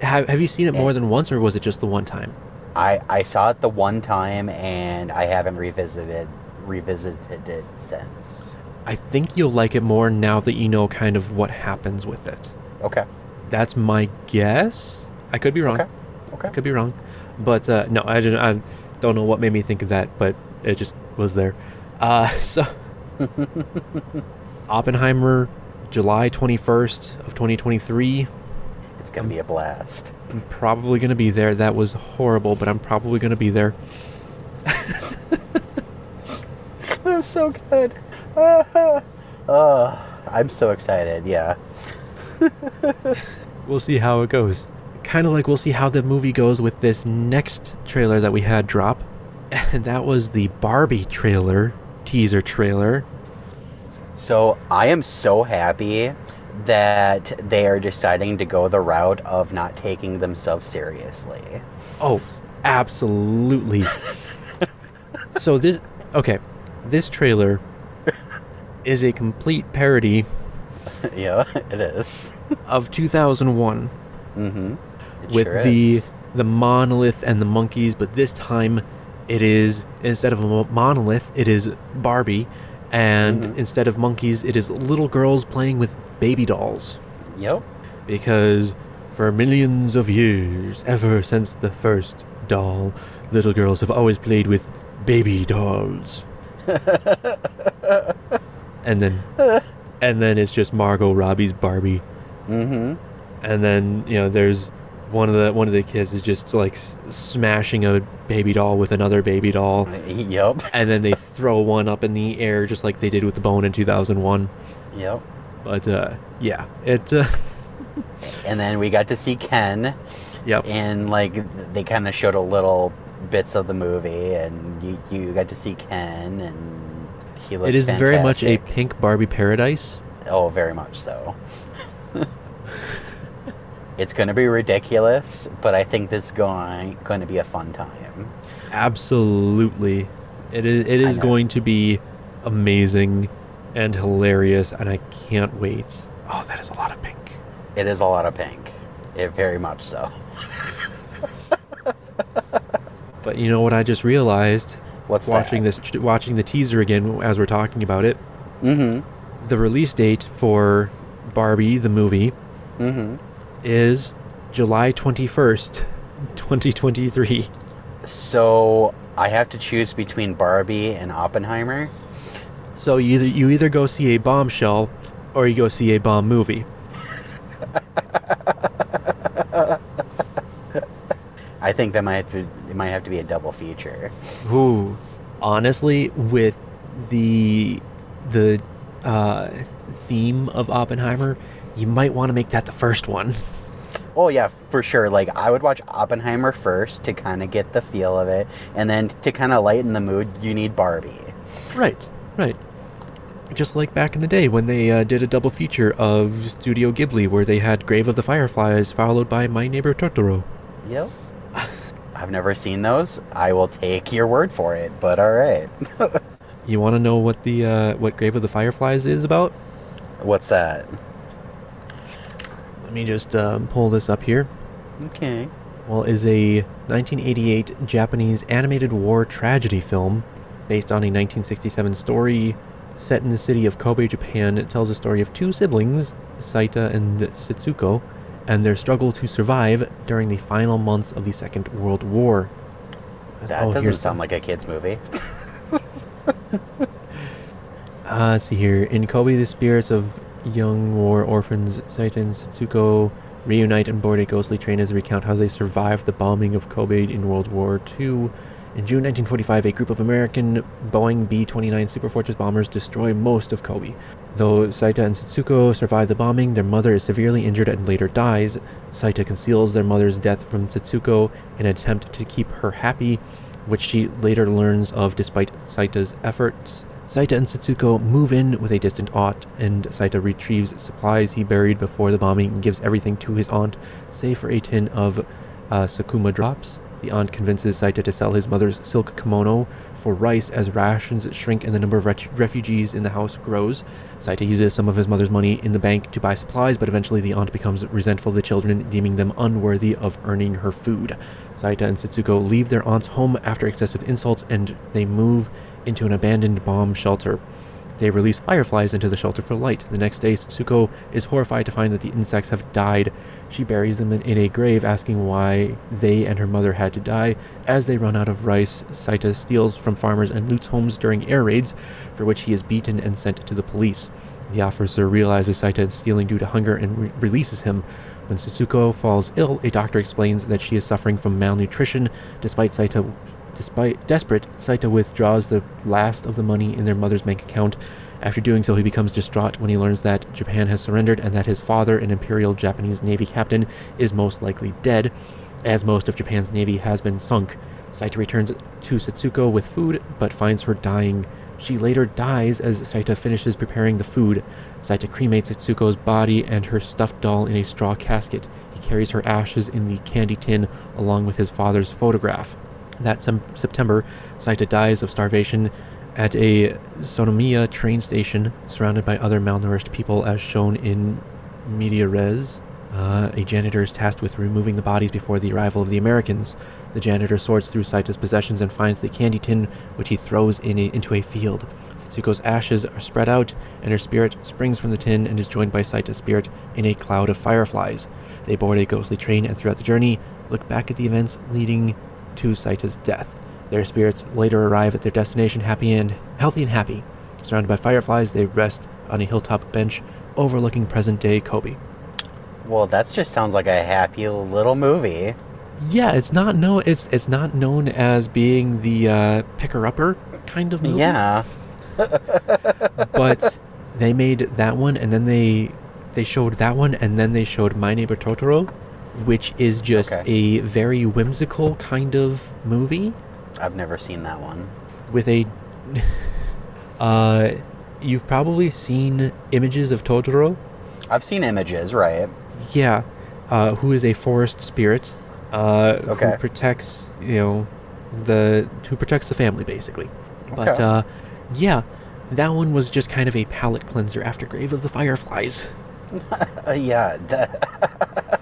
Speaker 1: have Have you seen it more than once, or was it just the one time?
Speaker 2: I I saw it the one time and I haven't revisited revisited it since.
Speaker 1: I think you'll like it more now that you know kind of what happens with it.
Speaker 2: Okay.
Speaker 1: That's my guess. I could be wrong.
Speaker 2: Okay. Okay.
Speaker 1: Could be wrong, but uh, no, I, just, I don't know what made me think of that, but it just was there. Uh, so Oppenheimer, July twenty first of twenty twenty three.
Speaker 2: It's gonna be a blast.
Speaker 1: I'm probably gonna be there. That was horrible, but I'm probably gonna be there.
Speaker 2: That was so good. uh, I'm so excited. Yeah.
Speaker 1: We'll see how it goes. Kind of like we'll see how the movie goes with this next trailer that we had drop. And that was the Barbie trailer, teaser trailer.
Speaker 2: So I am so happy that they are deciding to go the route of not taking themselves seriously.
Speaker 1: Oh, absolutely. so this okay, this trailer is a complete parody
Speaker 2: yeah, it is.
Speaker 1: of 2001
Speaker 2: Mm-hmm.
Speaker 1: With
Speaker 2: sure
Speaker 1: the
Speaker 2: is.
Speaker 1: the monolith and the monkeys, but this time it is instead of a monolith, it is Barbie, and
Speaker 2: Mhm.
Speaker 1: instead of monkeys, it is little girls playing with baby dolls.
Speaker 2: Yep.
Speaker 1: Because for millions of years, ever since the first doll, little girls have always played with baby dolls. and then and then it's just Margot Robbie's Barbie.
Speaker 2: Mm-hmm.
Speaker 1: And then, you know, there's one of the one of the kids is just like smashing a baby doll with another baby doll.
Speaker 2: Yep.
Speaker 1: And then they throw one up in the air just like they did with the bone in 2001.
Speaker 2: Yep.
Speaker 1: But uh yeah, it uh,
Speaker 2: And then we got to see Ken,
Speaker 1: yep.
Speaker 2: and like they kind of showed a little bits of the movie, and you you got to see Ken, and he looks.
Speaker 1: It is very much a pink Barbie paradise.
Speaker 2: Oh, very much so. it's going to be ridiculous, but I think this is going going to be a fun time.
Speaker 1: Absolutely. It is it is going to be amazing and hilarious and I can't wait. Oh, that is a lot of pink.
Speaker 2: It is a lot of pink. It very much so.
Speaker 1: But you know what I just realized
Speaker 2: What's
Speaker 1: watching
Speaker 2: that?
Speaker 1: this watching the teaser again as we're talking about it.
Speaker 2: Mm-hmm.
Speaker 1: The release date for Barbie the movie
Speaker 2: Mm-hmm.
Speaker 1: Is July 21st, 2023.
Speaker 2: So I have to choose between Barbie and Oppenheimer.
Speaker 1: So you either you either go see a bombshell or you go see a bomb movie.
Speaker 2: I think that might have to it might have to be a double feature.
Speaker 1: Ooh, honestly, with the the uh, theme of Oppenheimer, you might want to make that the first one.
Speaker 2: Oh yeah, for sure. Like I would watch Oppenheimer first to kind of get the feel of it, and then to kind of lighten the mood, you need Barbie.
Speaker 1: Right, right. Just like back in the day when they uh, did a double feature of Studio Ghibli, where they had Grave of the Fireflies followed by My Neighbor Totoro.
Speaker 2: Yep. I've never seen those. I will take your word for it. But all right.
Speaker 1: You want to know what the uh, what Grave of the Fireflies is about?
Speaker 2: What's that?
Speaker 1: Me just um, pull this up here.
Speaker 2: Okay.
Speaker 1: Well, is a 1988 Japanese animated war tragedy film based on a 1967 story set in the city of Kobe, Japan. It tells the story of two siblings, Seita and Setsuko, and their struggle to survive during the final months of the Second World War.
Speaker 2: That
Speaker 1: Oh,
Speaker 2: doesn't sound like a kid's movie.
Speaker 1: Uh, let's see here. In Kobe, the spirits of young war orphans Seita and Setsuko reunite and board a ghostly train as they recount how they survived the bombing of Kobe in World War II. In June 1945, a group of American Boeing B 29 Superfortress bombers destroy most of Kobe. Though Seita and Setsuko survive the bombing, their mother is severely injured and later dies. Seita conceals their mother's death from Setsuko in an attempt to keep her happy, which she later learns of despite Seita's efforts. Seita and Setsuko move in with a distant aunt, and Seita retrieves supplies he buried before the bombing and gives everything to his aunt, save for a tin of uh, Sakuma drops. The aunt convinces Seita to sell his mother's silk kimono for rice as rations shrink and the number of ret- refugees in the house grows. Seita uses some of his mother's money in the bank to buy supplies, but eventually the aunt becomes resentful of the children, deeming them unworthy of earning her food. Seita and Setsuko leave their aunt's home after excessive insults and they move into an abandoned bomb shelter. They release fireflies into the shelter for light. The next day, Setsuko is horrified to find that the insects have died. She buries them in, a grave, asking why they and her mother had to die. As they run out of rice, Seita steals from farmers and loots homes during air raids, for which he is beaten and sent to the police. The officer realizes Seita is stealing due to hunger and re- releases him. When Setsuko falls ill, a doctor explains that she is suffering from malnutrition. Despite Seita Despite desperate, Seita withdraws the last of the money in their mother's bank account. After doing so, he becomes distraught when he learns that Japan has surrendered and that his father, an Imperial Japanese Navy captain, is most likely dead, as most of Japan's navy has been sunk. Seita returns to Setsuko with food, but finds her dying. She later dies as Seita finishes preparing the food. Seita cremates Setsuko's body and her stuffed doll in a straw casket. He carries her ashes in the candy tin along with his father's photograph. That September, Seita dies of starvation at a Sannomiya train station, surrounded by other malnourished people, as shown in media res. Uh, a janitor is tasked with removing the bodies before the arrival of the Americans. The janitor sorts through Seita's possessions and finds the candy tin, which he throws in a, into a field. Setsuko's ashes are spread out, and her spirit springs from the tin and is joined by Seita's spirit in a cloud of fireflies. They board a ghostly train and throughout the journey look back at the events leading to Seita's death. Their spirits later arrive at their destination happy and healthy and happy. Surrounded by fireflies, they rest on a hilltop bench overlooking present-day Kobe.
Speaker 2: Well, that just sounds like a happy little movie.
Speaker 1: Yeah, it's not no, it's it's not known as being the uh, picker-upper kind of movie.
Speaker 2: Yeah.
Speaker 1: but they made that one, and then they they showed that one, and then they showed My Neighbor Totoro, which is just
Speaker 2: Okay.
Speaker 1: a very whimsical kind of movie
Speaker 2: I've never seen that one.
Speaker 1: with a. uh, you've probably seen images of Totoro.
Speaker 2: I've seen images, right?
Speaker 1: Yeah, uh, who is a forest spirit, uh,
Speaker 2: Okay.
Speaker 1: who protects you know the who protects the family basically. But uh, yeah, that one was just kind of a palate cleanser after Grave of the Fireflies.
Speaker 2: Yeah.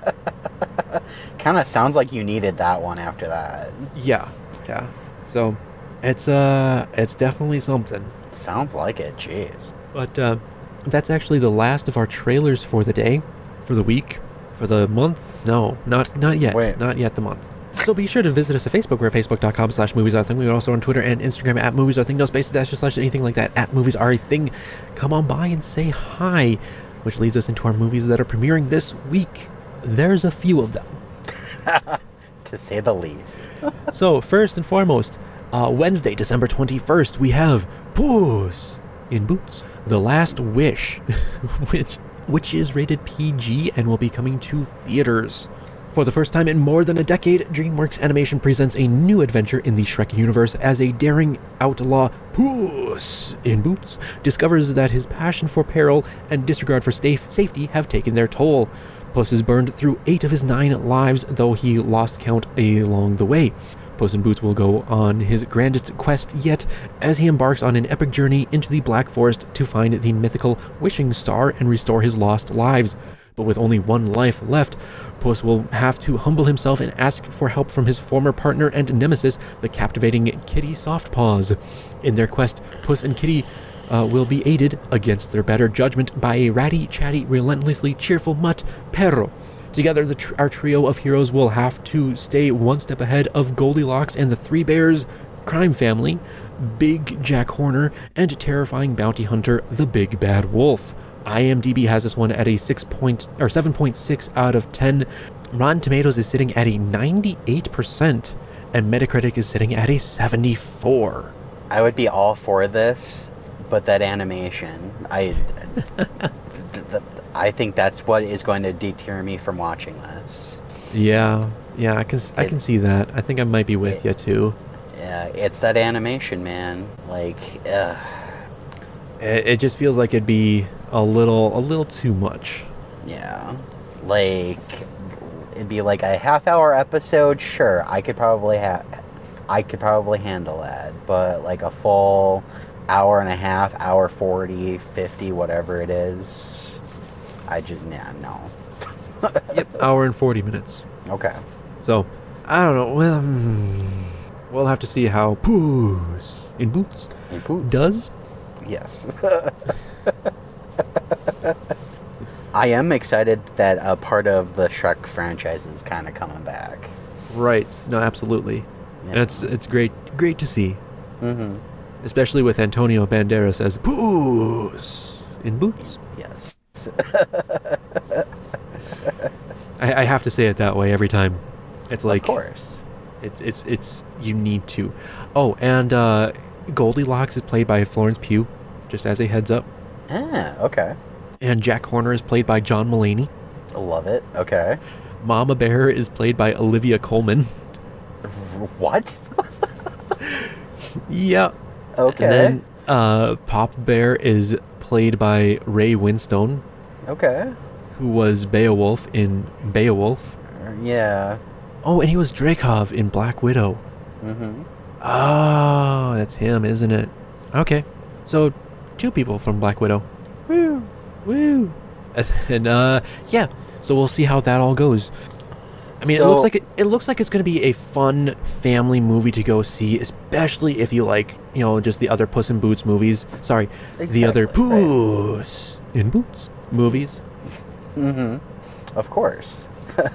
Speaker 2: kind of sounds like you needed that one after that.
Speaker 1: Yeah, yeah. So it's uh it's definitely something.
Speaker 2: Sounds like it. Jeez.
Speaker 1: But uh, that's actually the last of our trailers for the day, for the week, for the month. No, not not yet.
Speaker 2: Wait.
Speaker 1: Not yet the month. So be sure to visit us at Facebook. We're at facebook.com slash movies are thing. We're also on Twitter and Instagram at movies are thing. No spaces, dash, slash anything like that. At movies are a thing. Come on by and say hi. Which leads us into our movies that are premiering this week. There's a few of them.
Speaker 2: To say the least.
Speaker 1: So, first and foremost, uh, Wednesday, December 21st, we have Puss in Boots, The Last Wish, which, which is rated PG and will be coming to theaters. For the first time in more than a decade, DreamWorks Animation presents a new adventure in the Shrek universe as a daring outlaw, Puss in Boots, discovers that his passion for peril and disregard for safe safety have taken their toll. Puss is burned through eight of his nine lives, though he lost count along the way. Puss in Boots will go on his grandest quest yet as he embarks on an epic journey into the Black Forest to find the mythical Wishing Star and restore his lost lives. But with only one life left, Puss will have to humble himself and ask for help from his former partner and nemesis, the captivating Kitty Softpaws. In their quest, Puss and Kitty uh, will be aided against their better judgment by a ratty, chatty, relentlessly cheerful mutt, Perro. Together, the tr- our trio of heroes will have to stay one step ahead of Goldilocks and the Three Bears crime family, Big Jack Horner, and terrifying bounty hunter, the Big Bad Wolf. IMDb has this one at a six point or seven point six out of ten. Rotten Tomatoes is sitting at a ninety-eight percent, and Metacritic is sitting at a seventy-four.
Speaker 2: I would be all for this, but that animation, I, th- th- I think that's what is going to deter me from watching this.
Speaker 1: Yeah, yeah, I can I
Speaker 2: It-
Speaker 1: can see that. I think I might be with
Speaker 2: it-
Speaker 1: you too.
Speaker 2: Yeah, it's that animation, man. Like, ugh.
Speaker 1: It, it just feels like it'd be a little a little too much.
Speaker 2: yeah, like it'd be like a half-hour episode. Sure, I could probably have, I could probably handle that. But like a full hour and a half, hour 40, 50, whatever it is, I just yeah no.
Speaker 1: Yep, hour and forty minutes.
Speaker 2: Okay.
Speaker 1: So I don't know. Well, hmm, we'll have to see how Puss in Boots
Speaker 2: Hey, Poots.
Speaker 1: does.
Speaker 2: Yes. I am excited that a part of the Shrek franchise is kind of coming back.
Speaker 1: Right. No, absolutely.
Speaker 2: Yeah.
Speaker 1: And it's it's great great to see,
Speaker 2: Mm-hmm.
Speaker 1: especially with Antonio Banderas as Puss in Boots.
Speaker 2: Yes.
Speaker 1: I, I have to say it that way every time. It's like
Speaker 2: of course.
Speaker 1: It's it's it's you need to. Oh, and uh, Goldilocks is played by Florence Pugh, just as a heads up.
Speaker 2: Ah, okay.
Speaker 1: And Jack Horner is played by John Mulaney.
Speaker 2: Love it. Okay.
Speaker 1: Mama Bear is played by Olivia Colman.
Speaker 2: What?
Speaker 1: yeah.
Speaker 2: Okay.
Speaker 1: And then uh, Papa Bear is played by Ray Winstone,
Speaker 2: okay.
Speaker 1: who was Beowulf in Beowulf.
Speaker 2: Yeah.
Speaker 1: Oh, and he was Dreykov in Black Widow.
Speaker 2: Mm-hmm.
Speaker 1: Oh, that's him, isn't it? Okay. So, two people from Black Widow.
Speaker 2: Woo.
Speaker 1: Woo! And uh, yeah. So we'll see how that all goes. I mean, it looks like it, it looks like it's going to be a fun family movie to go see, especially if you like, you know, just the other Puss in Boots movies. Sorry, the other
Speaker 2: Exactly, right.
Speaker 1: Puss in Boots movies.
Speaker 2: Mm-hmm. Of course.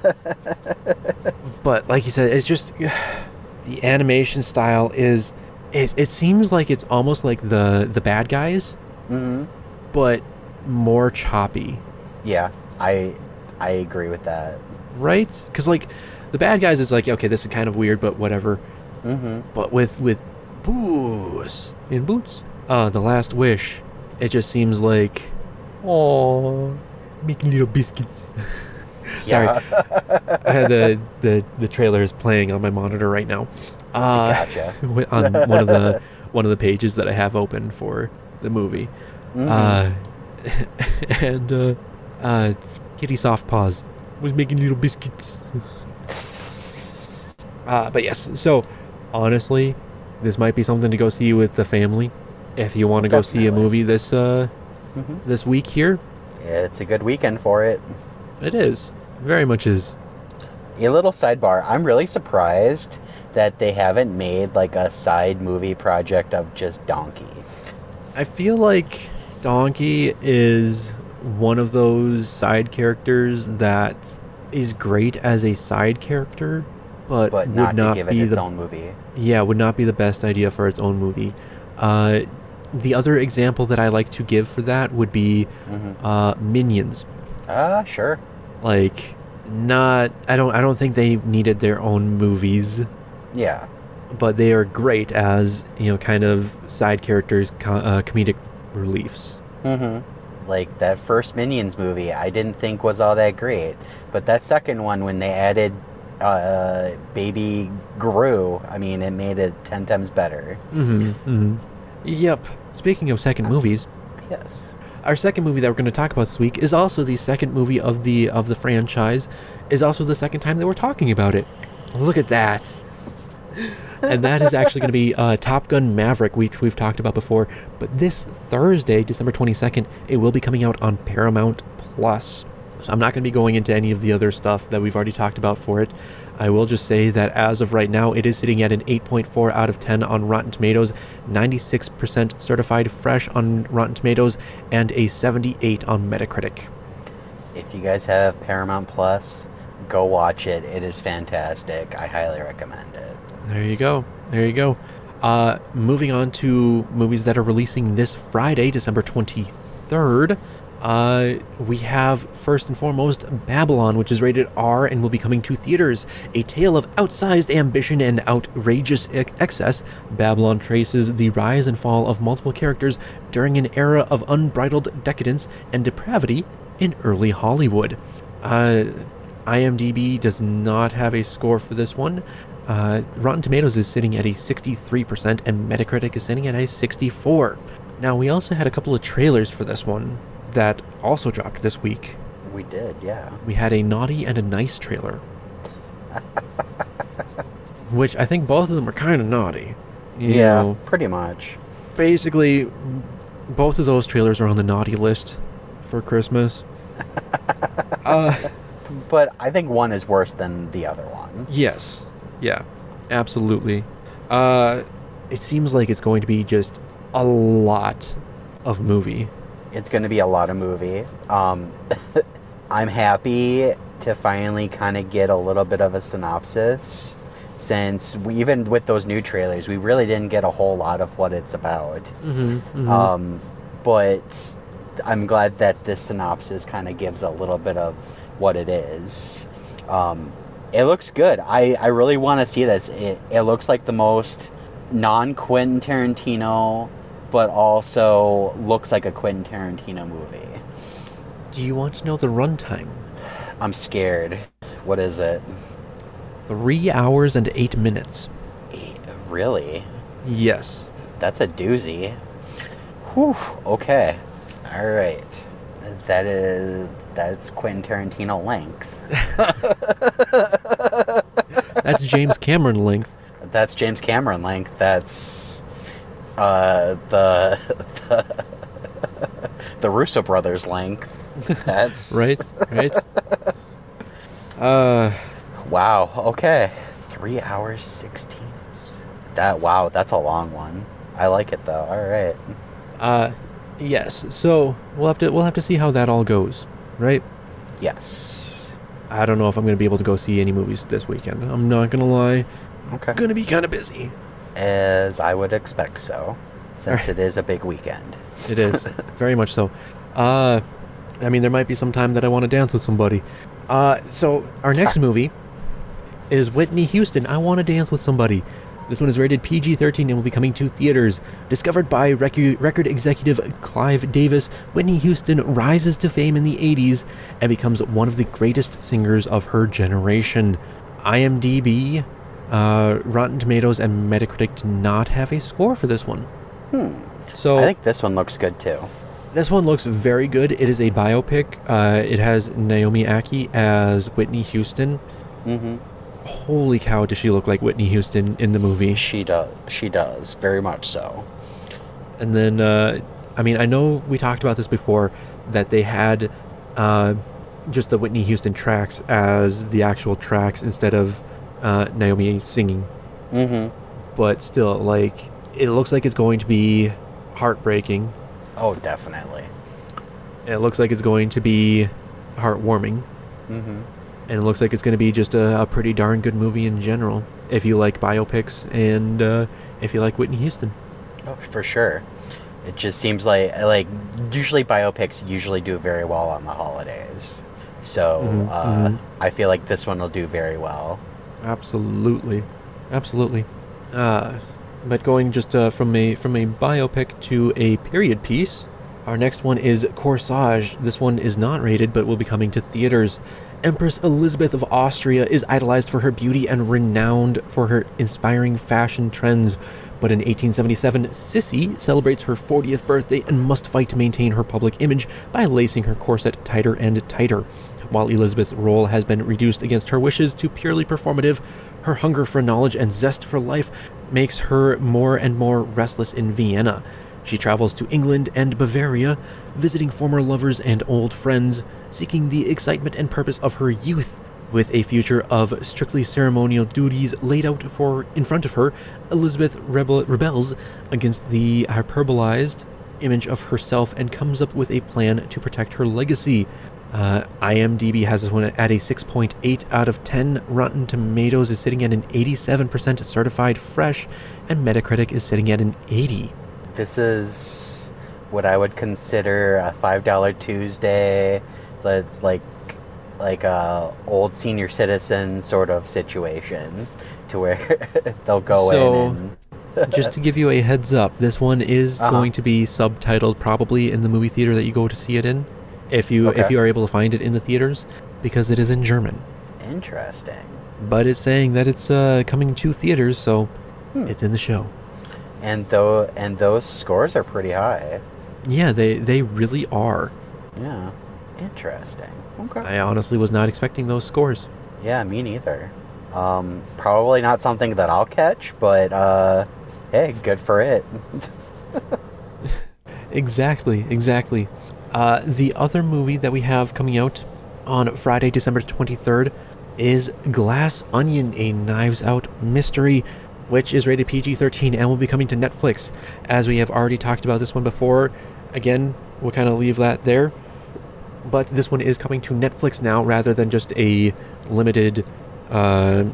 Speaker 1: But like you said, it's just the animation style is. It, it seems like it's almost like the the bad guys,
Speaker 2: Mm-hmm.
Speaker 1: but more choppy.
Speaker 2: Yeah. I I agree with that.
Speaker 1: right? Because like the bad guys is like okay, this is kind of weird, but whatever.
Speaker 2: Mm-hmm.
Speaker 1: But with with Puss in Boots, uh, the Last Wish, it just seems like, oh, making little biscuits. Sorry. I had the, the the is playing on my monitor right now. Uh,
Speaker 2: gotcha.
Speaker 1: on one of the one of the pages that I have open for the movie.
Speaker 2: Mhm.
Speaker 1: Uh, and uh, uh, Kitty Softpaws was making little biscuits. Uh, but yes, so honestly, this might be something to go see with the family. If you want to go see a movie this uh,
Speaker 2: Mhm.
Speaker 1: this week here,
Speaker 2: It's a good weekend for it.
Speaker 1: it is very much is.
Speaker 2: A little sidebar. I'm really surprised that they haven't made like a side movie project of just Donkey.
Speaker 1: I feel like Donkey is one of those side characters that is great as a side character, but,
Speaker 2: But
Speaker 1: would
Speaker 2: not,
Speaker 1: not,
Speaker 2: to give it
Speaker 1: be
Speaker 2: its
Speaker 1: the
Speaker 2: own movie.
Speaker 1: yeah would not be the best idea for its own movie. Uh, the other example that I like to give for that would be
Speaker 2: Mm-hmm.
Speaker 1: uh, Minions.
Speaker 2: Ah, sure.
Speaker 1: Like, not I don't I don't think they needed their own movies,
Speaker 2: Yeah.
Speaker 1: but they are great as you know kind of side characters, co- uh, comedic reliefs.
Speaker 2: Mm-hmm. Like that first Minions movie, I didn't think was all that great, but that second one, when they added uh, Baby Gru, I mean, it made it ten times better.
Speaker 1: Mm-hmm, mm-hmm. Yep. Speaking of second movies,
Speaker 2: Yes.
Speaker 1: our second movie that we're going to talk about this week is also the second movie of the of the franchise. Is also the second time that we're talking about it. Look at that. And that is actually going to be uh, Top Gun Maverick, which we've talked about before. But this Thursday, December 22nd, it will be coming out on Paramount Plus. So I'm not going to be going into any of the other stuff that we've already talked about for it. I will just say that as of right now, it is sitting at an 8.4 out of 10 on Rotten Tomatoes, 96% certified fresh on Rotten Tomatoes, and a 78 on Metacritic.
Speaker 2: If you guys have Paramount Plus, go watch it. It is fantastic. I highly recommend it.
Speaker 1: There you go. There you go. Uh, moving on to movies that are releasing this Friday, December 23rd. Uh, we have first and foremost Babylon, which is rated R and will be coming to theaters. A tale of outsized ambition and outrageous ex- excess, Babylon traces the rise and fall of multiple characters during an era of unbridled decadence and depravity in early Hollywood. Uh, IMDb does not have a score for this one. Uh, Rotten Tomatoes is sitting at a 63%, and Metacritic is sitting at a 64. Now, we also had a couple of trailers for this one that also dropped this week.
Speaker 2: We did, yeah.
Speaker 1: We had a naughty and a nice trailer, which I think both of them are kind of naughty.
Speaker 2: Yeah,
Speaker 1: know,
Speaker 2: pretty much.
Speaker 1: basically, both of those trailers are on the naughty list for Christmas. uh,
Speaker 2: But I think one is worse than the other one.
Speaker 1: Yes. Yeah. Absolutely. Uh it seems like it's going to be just a lot of movie.
Speaker 2: It's going to be a lot of movie. Um, I'm happy to finally kind of get a little bit of a synopsis since we, even with those new trailers, we really didn't get a whole lot of what it's about.
Speaker 1: Mm-hmm,
Speaker 2: Um, but I'm glad that this synopsis kind of gives a little bit of what it is. Um, it looks good. I, I really want to see this. It, it looks like the most non Quentin Tarantino, but also looks like a Quentin Tarantino movie.
Speaker 1: Do you want to know the runtime?
Speaker 2: I'm scared. What is it?
Speaker 1: Three hours and eight minutes.
Speaker 2: Eh, Really?
Speaker 1: Yes.
Speaker 2: That's a doozy. Whew. Okay. All right. That is that's Quentin Tarantino length.
Speaker 1: That's James Cameron length.
Speaker 2: That's James Cameron length. That's uh the the, the Russo brothers length. That's
Speaker 1: Right? Right? uh
Speaker 2: Wow. Okay. Three hours sixteen. That wow. That's a long one. I like it though. All right.
Speaker 1: uh yes. So we'll have to we'll have to see how that all goes. Right?
Speaker 2: Yes.
Speaker 1: I don't know if I'm gonna be able to go see any movies this weekend. I'm not gonna lie.
Speaker 2: Okay.
Speaker 1: gonna be kinda busy.
Speaker 2: As I would expect so, since
Speaker 1: Alright.
Speaker 2: it is a big weekend.
Speaker 1: It is. very much so. Uh I mean there might be some time that I want to dance with somebody. Uh so our next movie is Whitney Houston. I want to dance with somebody. This one is rated PG 13 and will be coming to theaters. Discovered by recu- record executive Clive Davis, Whitney Houston rises to fame in the 80s and becomes one of the greatest singers of her generation. IMDb, uh, Rotten Tomatoes, and Metacritic do not have a score for this one. Hmm. So
Speaker 2: I think this one looks good too.
Speaker 1: this one looks very good. It is a biopic. Uh, it has Naomi Ackie as Whitney Houston.
Speaker 2: Mm-hmm.
Speaker 1: Holy cow, does she look like Whitney Houston in the movie?
Speaker 2: She does. She does very much so.
Speaker 1: And then, uh, I mean, I know we talked about this before that they had uh, just the Whitney Houston tracks as the actual tracks instead of uh, Naomi singing.
Speaker 2: Mm-hmm.
Speaker 1: But still, like, it looks like it's going to be heartbreaking.
Speaker 2: Oh, definitely.
Speaker 1: And it looks like it's going to be heartwarming.
Speaker 2: Mm-hmm.
Speaker 1: And it looks like it's going to be just a, a pretty darn good movie in general. If you like biopics and uh, if you like Whitney Houston,
Speaker 2: Oh, for sure. It just seems like like usually biopics usually do very well on the holidays. So
Speaker 1: Mhm,
Speaker 2: uh,
Speaker 1: mhm.
Speaker 2: I feel like this one will do very well.
Speaker 1: absolutely, absolutely. Uh, but going just uh, from a from a biopic to a period piece, our next one is Corsage. This one is not rated, but will be coming to theaters. Empress Elizabeth of Austria is idolized for her beauty and renowned for her inspiring fashion trends. But in 1877, Sissy celebrates her 40th birthday and must fight to maintain her public image by lacing her corset tighter and tighter. While Elizabeth's role has been reduced against her wishes to purely performative, her hunger for knowledge and zest for life makes her more and more restless in Vienna. She travels to England and Bavaria, visiting former lovers and old friends, seeking the excitement and purpose of her youth. With a future of strictly ceremonial duties laid out for in front of her, Elizabeth rebel- rebels against the hyperbolized image of herself and comes up with a plan to protect her legacy. Uh, IMDb has this one at a 6.8 out of 10. Rotten Tomatoes is sitting at an 87% certified fresh, and Metacritic is sitting at an 80.
Speaker 2: This is what I would consider a five dollar Tuesday. That's like like a old senior citizen sort of situation, to where they'll go
Speaker 1: So-
Speaker 2: in and
Speaker 1: Just to give you a heads up, this one is
Speaker 2: Uh-huh.
Speaker 1: going to be subtitled probably in the movie theater that you go to see it in, if you if you are able to find it in the theaters, because it is in German.
Speaker 2: interesting.
Speaker 1: But it's saying that it's uh, coming to theaters, so
Speaker 2: Hmm.
Speaker 1: it's in the show.
Speaker 2: And though and those scores are pretty high.
Speaker 1: Yeah, they they really are.
Speaker 2: Yeah, interesting. Okay.
Speaker 1: I honestly was not expecting those scores.
Speaker 2: Yeah, me neither. Um, probably not something that I'll catch, but uh, hey, good for it.
Speaker 1: Exactly, exactly. Uh, the other movie that we have coming out on Friday, December 23rd is Glass Onion, a Knives Out mystery, which is rated PG 13 and will be coming to Netflix. As we have already talked about this one before, again, we'll kind of leave that there. But this one is coming to Netflix now rather than just a limited uh,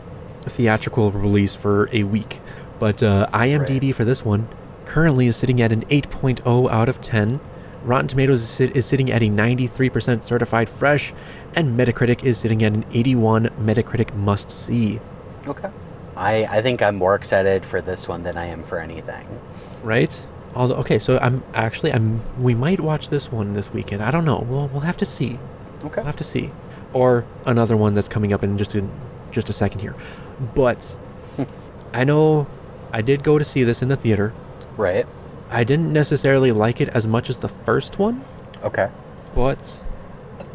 Speaker 1: theatrical release for a week. But uh, IMDb for this one currently is sitting at an 8.0 out of 10. Rotten Tomatoes is, sit- is sitting at a 93% certified fresh, and Metacritic is sitting at an 81 Metacritic must see.
Speaker 2: Okay. I I think I'm more excited for this one than I am for anything.
Speaker 1: Right? Although, okay, so I'm actually I'm we might watch this one this weekend. I don't know. We'll we'll have to see.
Speaker 2: Okay.
Speaker 1: We'll have to see. Or another one that's coming up in just a, just a second here. But I know I did go to see this in the theater.
Speaker 2: Right.
Speaker 1: I didn't necessarily like it as much as the first one,
Speaker 2: Okay.
Speaker 1: but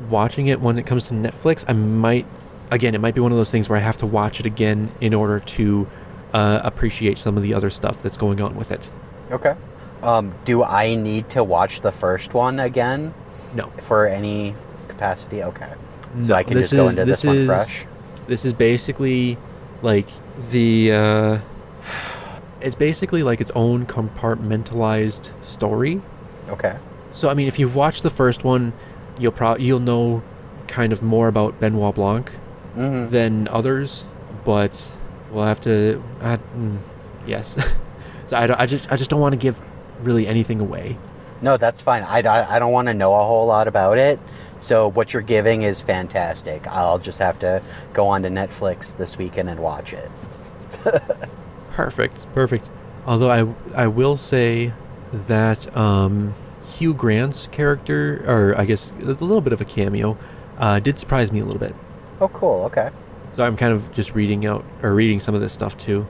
Speaker 1: watching it when it comes to Netflix, I might, again, it might be one of those things where I have to watch it again in order to uh, appreciate some of the other stuff that's going on with it.
Speaker 2: Okay. Um, do I need to watch the first one again
Speaker 1: No.
Speaker 2: for any capacity? Okay. So
Speaker 1: No,
Speaker 2: I can just go
Speaker 1: is-
Speaker 2: into this,
Speaker 1: this
Speaker 2: one
Speaker 1: is-
Speaker 2: fresh.
Speaker 1: This is basically like the. Uh, it's basically like its own compartmentalized story.
Speaker 2: Okay.
Speaker 1: So I mean, if you've watched the first one, you'll pro- you'll know kind of more about Benoit Blanc
Speaker 2: Mm-hmm.
Speaker 1: than others, but we'll have to. I, mm, yes. so I, don't- I just I just don't want to give really anything away.
Speaker 2: No, that's fine. I, I, I don't want to know a whole lot about it. So what you're giving is fantastic. I'll just have to go on to Netflix this weekend and watch it.
Speaker 1: Perfect, perfect. Although I I will say that um, Hugh Grant's character, or I guess a little bit of a cameo, uh, did surprise me a little bit.
Speaker 2: Oh, cool. Okay.
Speaker 1: So I'm kind of just reading out or reading some of this stuff too.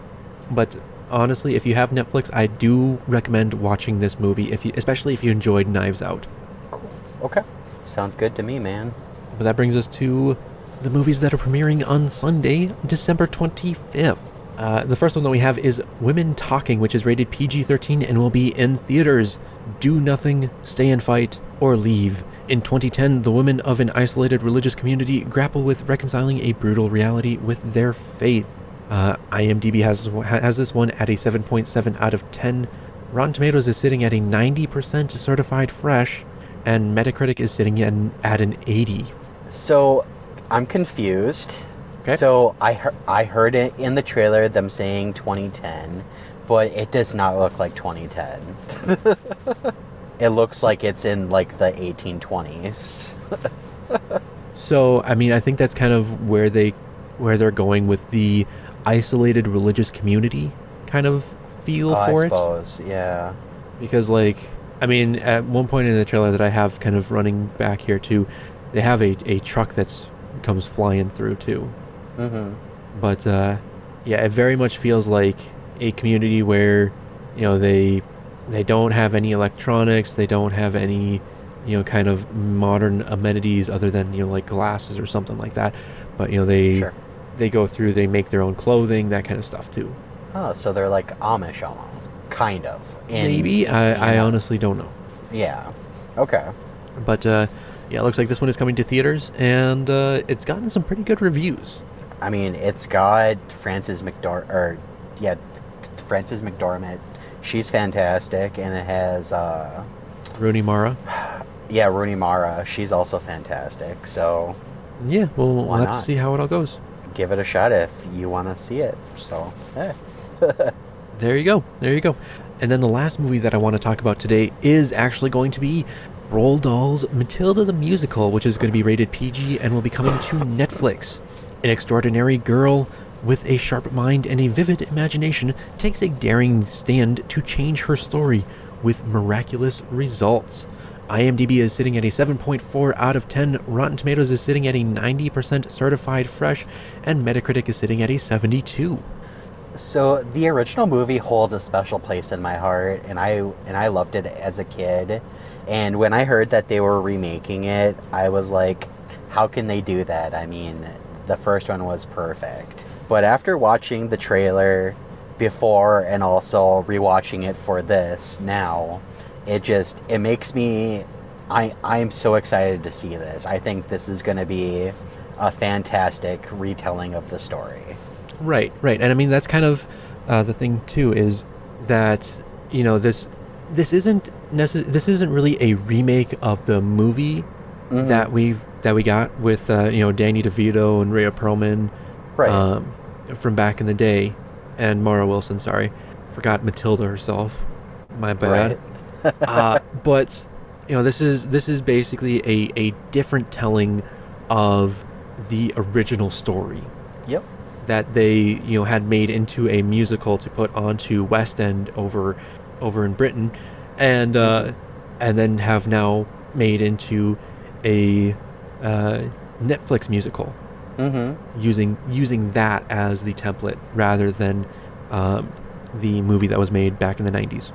Speaker 1: But honestly, if you have Netflix, I do recommend watching this movie, if you, especially if you enjoyed Knives Out.
Speaker 2: Cool. Okay. Sounds good to me, man.
Speaker 1: But that brings us to the movies that are premiering on Sunday, December 25th. Uh, the first one that we have is Women Talking, which is rated PG 13 and will be in theaters. Do nothing, stay and fight, or leave. In 2010, the women of an isolated religious community grapple with reconciling a brutal reality with their faith. Uh, IMDb has has this one at a 7.7 out of 10. Rotten Tomatoes is sitting at a 90% certified fresh, and Metacritic is sitting at an, at an 80.
Speaker 2: So I'm confused.
Speaker 1: Okay.
Speaker 2: So I heard I heard it in the trailer them saying 2010, but it does not look like 2010. it looks like it's in like the 1820s.
Speaker 1: So, I mean, I think that's kind of where they where they're going with the isolated religious community kind of feel
Speaker 2: Oh, I
Speaker 1: for it
Speaker 2: suppose. Yeah.
Speaker 1: because like I mean, at one point in the trailer that I have kind of running back here too, they have a, a truck that's comes flying through too.
Speaker 2: Mhm.
Speaker 1: But uh yeah, it very much feels like a community where you know they they don't have any electronics, they don't have any you know kind of modern amenities other than you know like glasses or something like that. But you know they
Speaker 2: Sure.
Speaker 1: They go through, they make their own clothing, that kind of stuff too.
Speaker 2: Oh, so they're like Amish almost, kind of. in-
Speaker 1: Maybe I, I honestly don't know.
Speaker 2: Yeah. Okay.
Speaker 1: But uh, yeah, it looks like this one is coming to theaters, and uh, it's gotten some pretty good reviews.
Speaker 2: I mean, it's got Frances McDor or yeah, Frances McDormand. She's fantastic, and it has uh,
Speaker 1: Rooney Mara.
Speaker 2: yeah, Rooney Mara. She's also fantastic. So
Speaker 1: Yeah, well, we'll have
Speaker 2: not?
Speaker 1: to see how it all goes.
Speaker 2: Give it a shot if you want to see it. So eh.
Speaker 1: There you go. There you go. And then the last movie that I want to talk about today is actually going to be Roald Dahl's Matilda the Musical, which is going to be rated PG and will be coming to Netflix. An extraordinary girl with a sharp mind and a vivid imagination takes a daring stand to change her story with miraculous results. IMDb is sitting at a 7.4 out of 10, Rotten Tomatoes is sitting at a 90% certified fresh, and Metacritic is sitting at a 72.
Speaker 2: So the original movie holds a special place in my heart, and I and I loved it as a kid. And when I heard that they were remaking it, I was like, "How can they do that?" I mean, the first one was perfect. But after watching the trailer before and also rewatching it for this now, it just it makes me I I'm so excited to see this. I think this is going to be a fantastic retelling of the story.
Speaker 1: Right, right, and I mean that's kind of uh, the thing too is that you know this this isn't necess- this isn't really a remake of the movie
Speaker 2: Mhm.
Speaker 1: that we've that we got with uh, you know Danny DeVito and Rhea Perlman
Speaker 2: Right.
Speaker 1: um, from back in the day, and Mara Wilson. Sorry, forgot Matilda herself. My bad.
Speaker 2: Right.
Speaker 1: uh, but you know this is this is basically a, a different telling of the original story
Speaker 2: Yep.
Speaker 1: that they you know had made into a musical to put onto West End over over in Britain, and uh, and then have now made into a uh, Netflix musical
Speaker 2: Mm-hmm.
Speaker 1: using using that as the template rather than um, the movie that was made back in the 90s.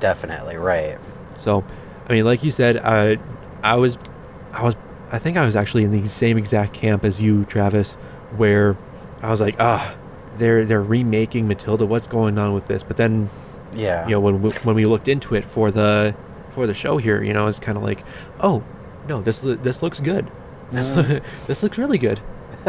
Speaker 2: Definitely right.
Speaker 1: So, I mean, like you said, I, I was, I was, I think I was actually in the same exact camp as you, Travis, where I was like, ah, they're they're remaking Matilda. What's going on with this? But then,
Speaker 2: Yeah.
Speaker 1: you know, when we, when we looked into it for the for the show here, you know, it's kind of like, oh, no, this this looks good. This
Speaker 2: Mm.
Speaker 1: this looks really good.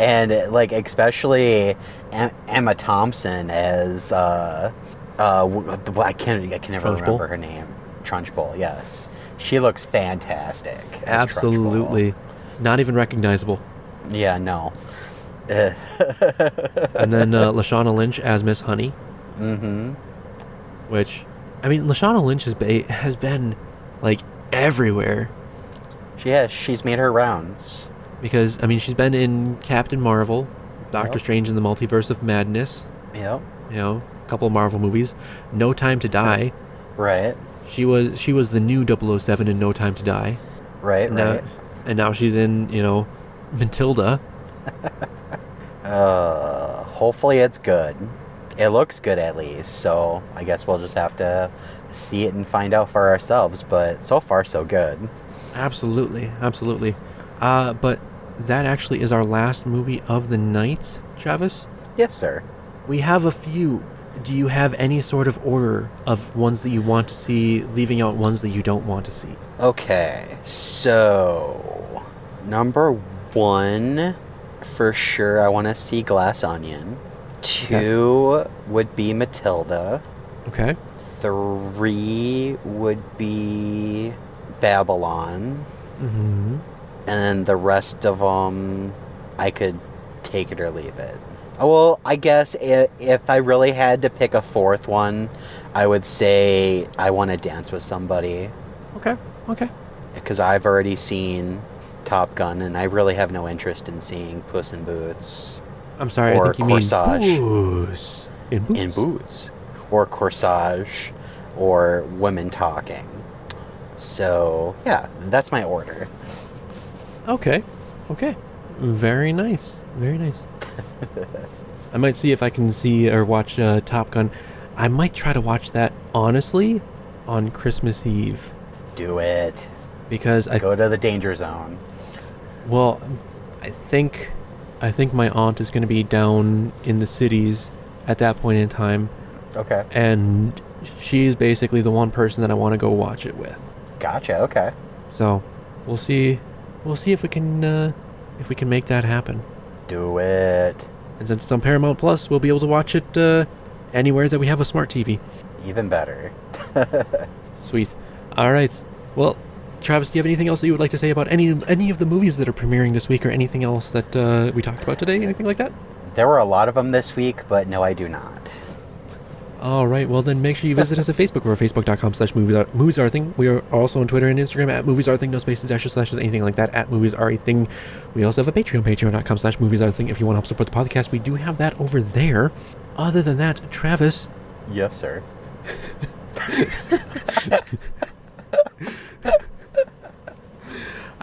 Speaker 2: and like especially Emma Thompson as uh, uh, I can't I can never
Speaker 1: Trunchbull?
Speaker 2: remember her name. Trunchbull, yes, she looks fantastic. as Trunchbull.
Speaker 1: Absolutely, not even recognizable.
Speaker 2: Yeah, no.
Speaker 1: And then uh, Lashana Lynch as Miss Honey.
Speaker 2: mm-hmm.
Speaker 1: which I mean, Lashana Lynch has ba- has been like everywhere
Speaker 2: She has. She's made her rounds.
Speaker 1: because I mean, she's been in Captain Marvel, Doctor
Speaker 2: Yep.
Speaker 1: Strange in the Multiverse of Madness,
Speaker 2: Yep.
Speaker 1: you know, a couple of Marvel movies, No Time to Die.
Speaker 2: Right.
Speaker 1: She was she was the new 007 in No Time to Die.
Speaker 2: Right.
Speaker 1: Now-
Speaker 2: Right.
Speaker 1: and now she's in, you know, Matilda.
Speaker 2: Uh, hopefully it's good. It looks good at least. So I guess we'll just have to see it and find out for ourselves. But so far, so good.
Speaker 1: Absolutely, absolutely. Uh, but that actually is our last movie of the night, Travis.
Speaker 2: Yes, sir.
Speaker 1: We have a few. Do you have any sort of order of ones that you want to see, leaving out ones that you don't want to see?
Speaker 2: Okay, so number one, for sure, I want to see Glass Onion. Two would be Matilda.
Speaker 1: Okay.
Speaker 2: Three would be Babylon.
Speaker 1: Mm-hmm.
Speaker 2: And then the rest of them, I could take it or leave it. Oh, Well, I guess if, I really had to pick a fourth one, I would say I want to dance with somebody.
Speaker 1: Okay. Okay.
Speaker 2: because I've already seen Top Gun, and I really have no interest in seeing Puss in Boots
Speaker 1: I'm sorry.
Speaker 2: Or
Speaker 1: I think you
Speaker 2: Corsage.
Speaker 1: mean booze. In boots.
Speaker 2: in Boots, or Corsage, or Women Talking. So yeah, that's my order.
Speaker 1: Okay. Okay. Very nice. Very nice. I might see if I can see or watch uh, Top Gun. I might try to watch that honestly on Christmas Eve
Speaker 2: Do it.
Speaker 1: because I
Speaker 2: Go to the danger zone.
Speaker 1: well, I think I think my aunt is going to be down in the cities at that point in time,
Speaker 2: Okay,
Speaker 1: and she's basically the one person that I want to go watch it with.
Speaker 2: gotcha. Okay,
Speaker 1: So we'll see. We'll see if we can uh, if we can make that happen.
Speaker 2: do it.
Speaker 1: And since it's on Paramount Plus, we'll be able to watch it uh, anywhere that we have a smart TV.
Speaker 2: Even better.
Speaker 1: Sweet. All right. Well, Travis, do you have anything else that you would like to say about any any of the movies that are premiering this week, or anything else that uh, we talked about today? Anything like that?
Speaker 2: There were a lot of them this week, but no, I do not.
Speaker 1: All right. Well, then make sure you visit us at Facebook. We're at facebook.com slash movies are, movies are thing. We are also on Twitter and Instagram at movies are thing. No spaces, dashes, slashes, anything like that. At movies are a thing. We also have a Patreon, patreon.com slash movies are thing. If you want to help support the podcast, we do have that over there. Other than that, Travis,
Speaker 2: Yes, sir.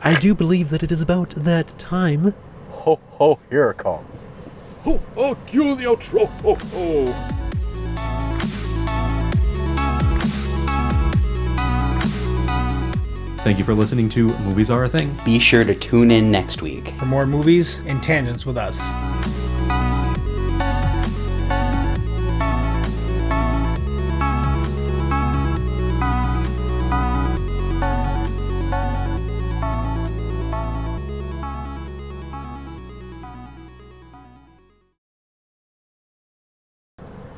Speaker 1: I do believe that it is about that time.
Speaker 2: Ho ho, here it comes.
Speaker 5: Oh, oh, cue the outro. Oh, oh.
Speaker 1: Thank you for listening to Movies Are a Thing.
Speaker 2: Be sure to tune in next week.
Speaker 3: For more movies and tangents with us.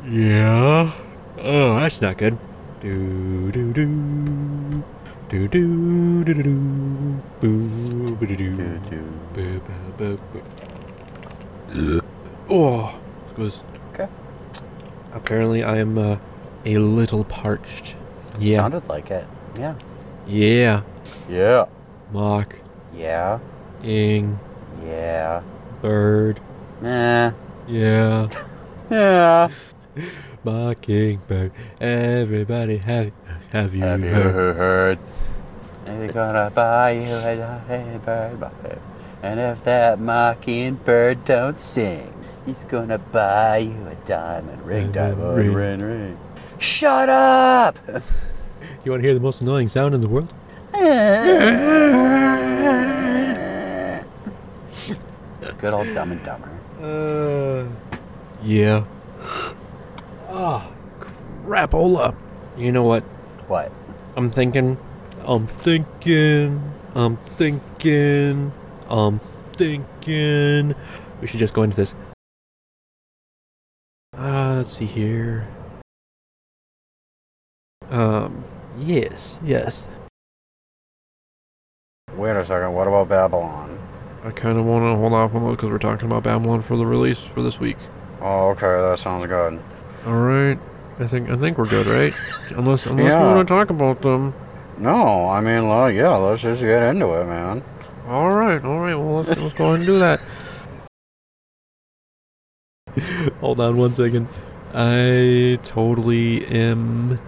Speaker 1: Yeah. Oh, that's not good. Do do do. Do do do do do. Boo boo do do. Boo boo boo boo. Oh, this goes.
Speaker 2: Okay.
Speaker 1: Apparently, I am uh, a little parched. Yeah.
Speaker 2: Sounded like it. Yeah.
Speaker 1: Yeah.
Speaker 2: Yeah.
Speaker 1: Mock.
Speaker 2: Yeah.
Speaker 1: Ing.
Speaker 2: Yeah.
Speaker 1: Bird.
Speaker 2: Nah.
Speaker 1: Yeah.
Speaker 2: Yeah.
Speaker 1: Mockingbird. Everybody have have you,
Speaker 2: Have you
Speaker 1: heard?
Speaker 2: heard? They're gonna buy you a bird, and if that mockingbird don't sing, He's gonna buy you a diamond ring,
Speaker 1: Diamond
Speaker 2: diamond
Speaker 1: ring.
Speaker 2: ring, ring. Shut up!
Speaker 1: You want to hear the most annoying sound in the world?
Speaker 2: Good old Dumb and Dumber.
Speaker 1: Uh, yeah. Ah, crapola. You know what?
Speaker 2: What?
Speaker 1: I'm thinking. I'm thinking. I'm thinking. I'm thinking. We should just go into this. Uh, let's see here. Um, yes, yes.
Speaker 2: Wait a second. What about Babylon?
Speaker 1: I kind of want to hold off on those because we're talking about Babylon for the release for this week.
Speaker 2: Oh, okay. That sounds good.
Speaker 1: All right. I think I think we're good, right? unless unless
Speaker 2: Yeah.
Speaker 1: we want to talk about them.
Speaker 2: No, I mean, well, yeah. Let's just get into it, man.
Speaker 1: All right, all right. Well, let's, let's go ahead and do that. Hold on one second. I totally am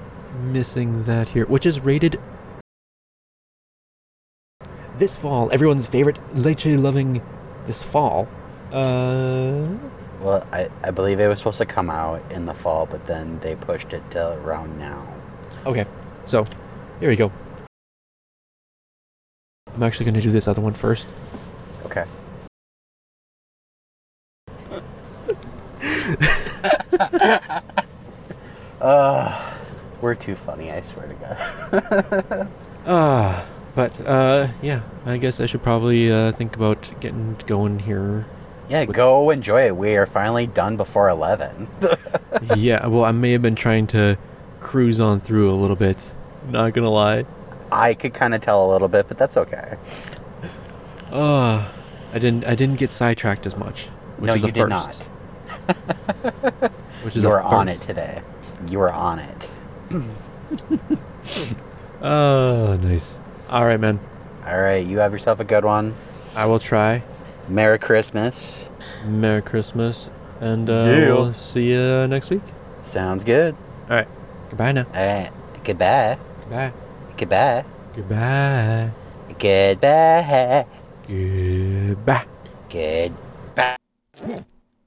Speaker 1: missing that here, which is rated this fall. Everyone's favorite leche loving this fall. Uh,
Speaker 2: Well, I, I believe it was supposed to come out in the fall, but then they pushed it to around now.
Speaker 1: okay. So, here we go. I'm actually going to do this other one first.
Speaker 2: Okay. uh, we're too funny, I swear to God.
Speaker 1: Ah, but uh, yeah, I guess I should probably uh, think about getting going here.
Speaker 2: Yeah, go enjoy it. We are finally done before 11.
Speaker 1: yeah, well, I may have been trying to cruise on through a little bit. Not gonna lie.
Speaker 2: I could kind of tell a little bit, but that's okay.
Speaker 1: Ah, I didn't. I didn't get sidetracked as much, which
Speaker 2: no,
Speaker 1: is
Speaker 2: you
Speaker 1: a
Speaker 2: did
Speaker 1: first.
Speaker 2: not.
Speaker 1: Which is
Speaker 2: You were on it today. You were on it.
Speaker 1: Ah, nice. All right, man.
Speaker 2: All right, you have yourself a good one.
Speaker 1: I will try.
Speaker 2: Merry Christmas.
Speaker 1: Merry Christmas, and uh,
Speaker 2: Yeah.
Speaker 1: we'll see you next week.
Speaker 2: Sounds good.
Speaker 1: All right. Goodbye now.
Speaker 2: All right. Goodbye.
Speaker 1: Goodbye.
Speaker 2: Goodbye.
Speaker 1: Goodbye.
Speaker 2: Goodbye.
Speaker 1: Goodbye.
Speaker 2: Goodbye.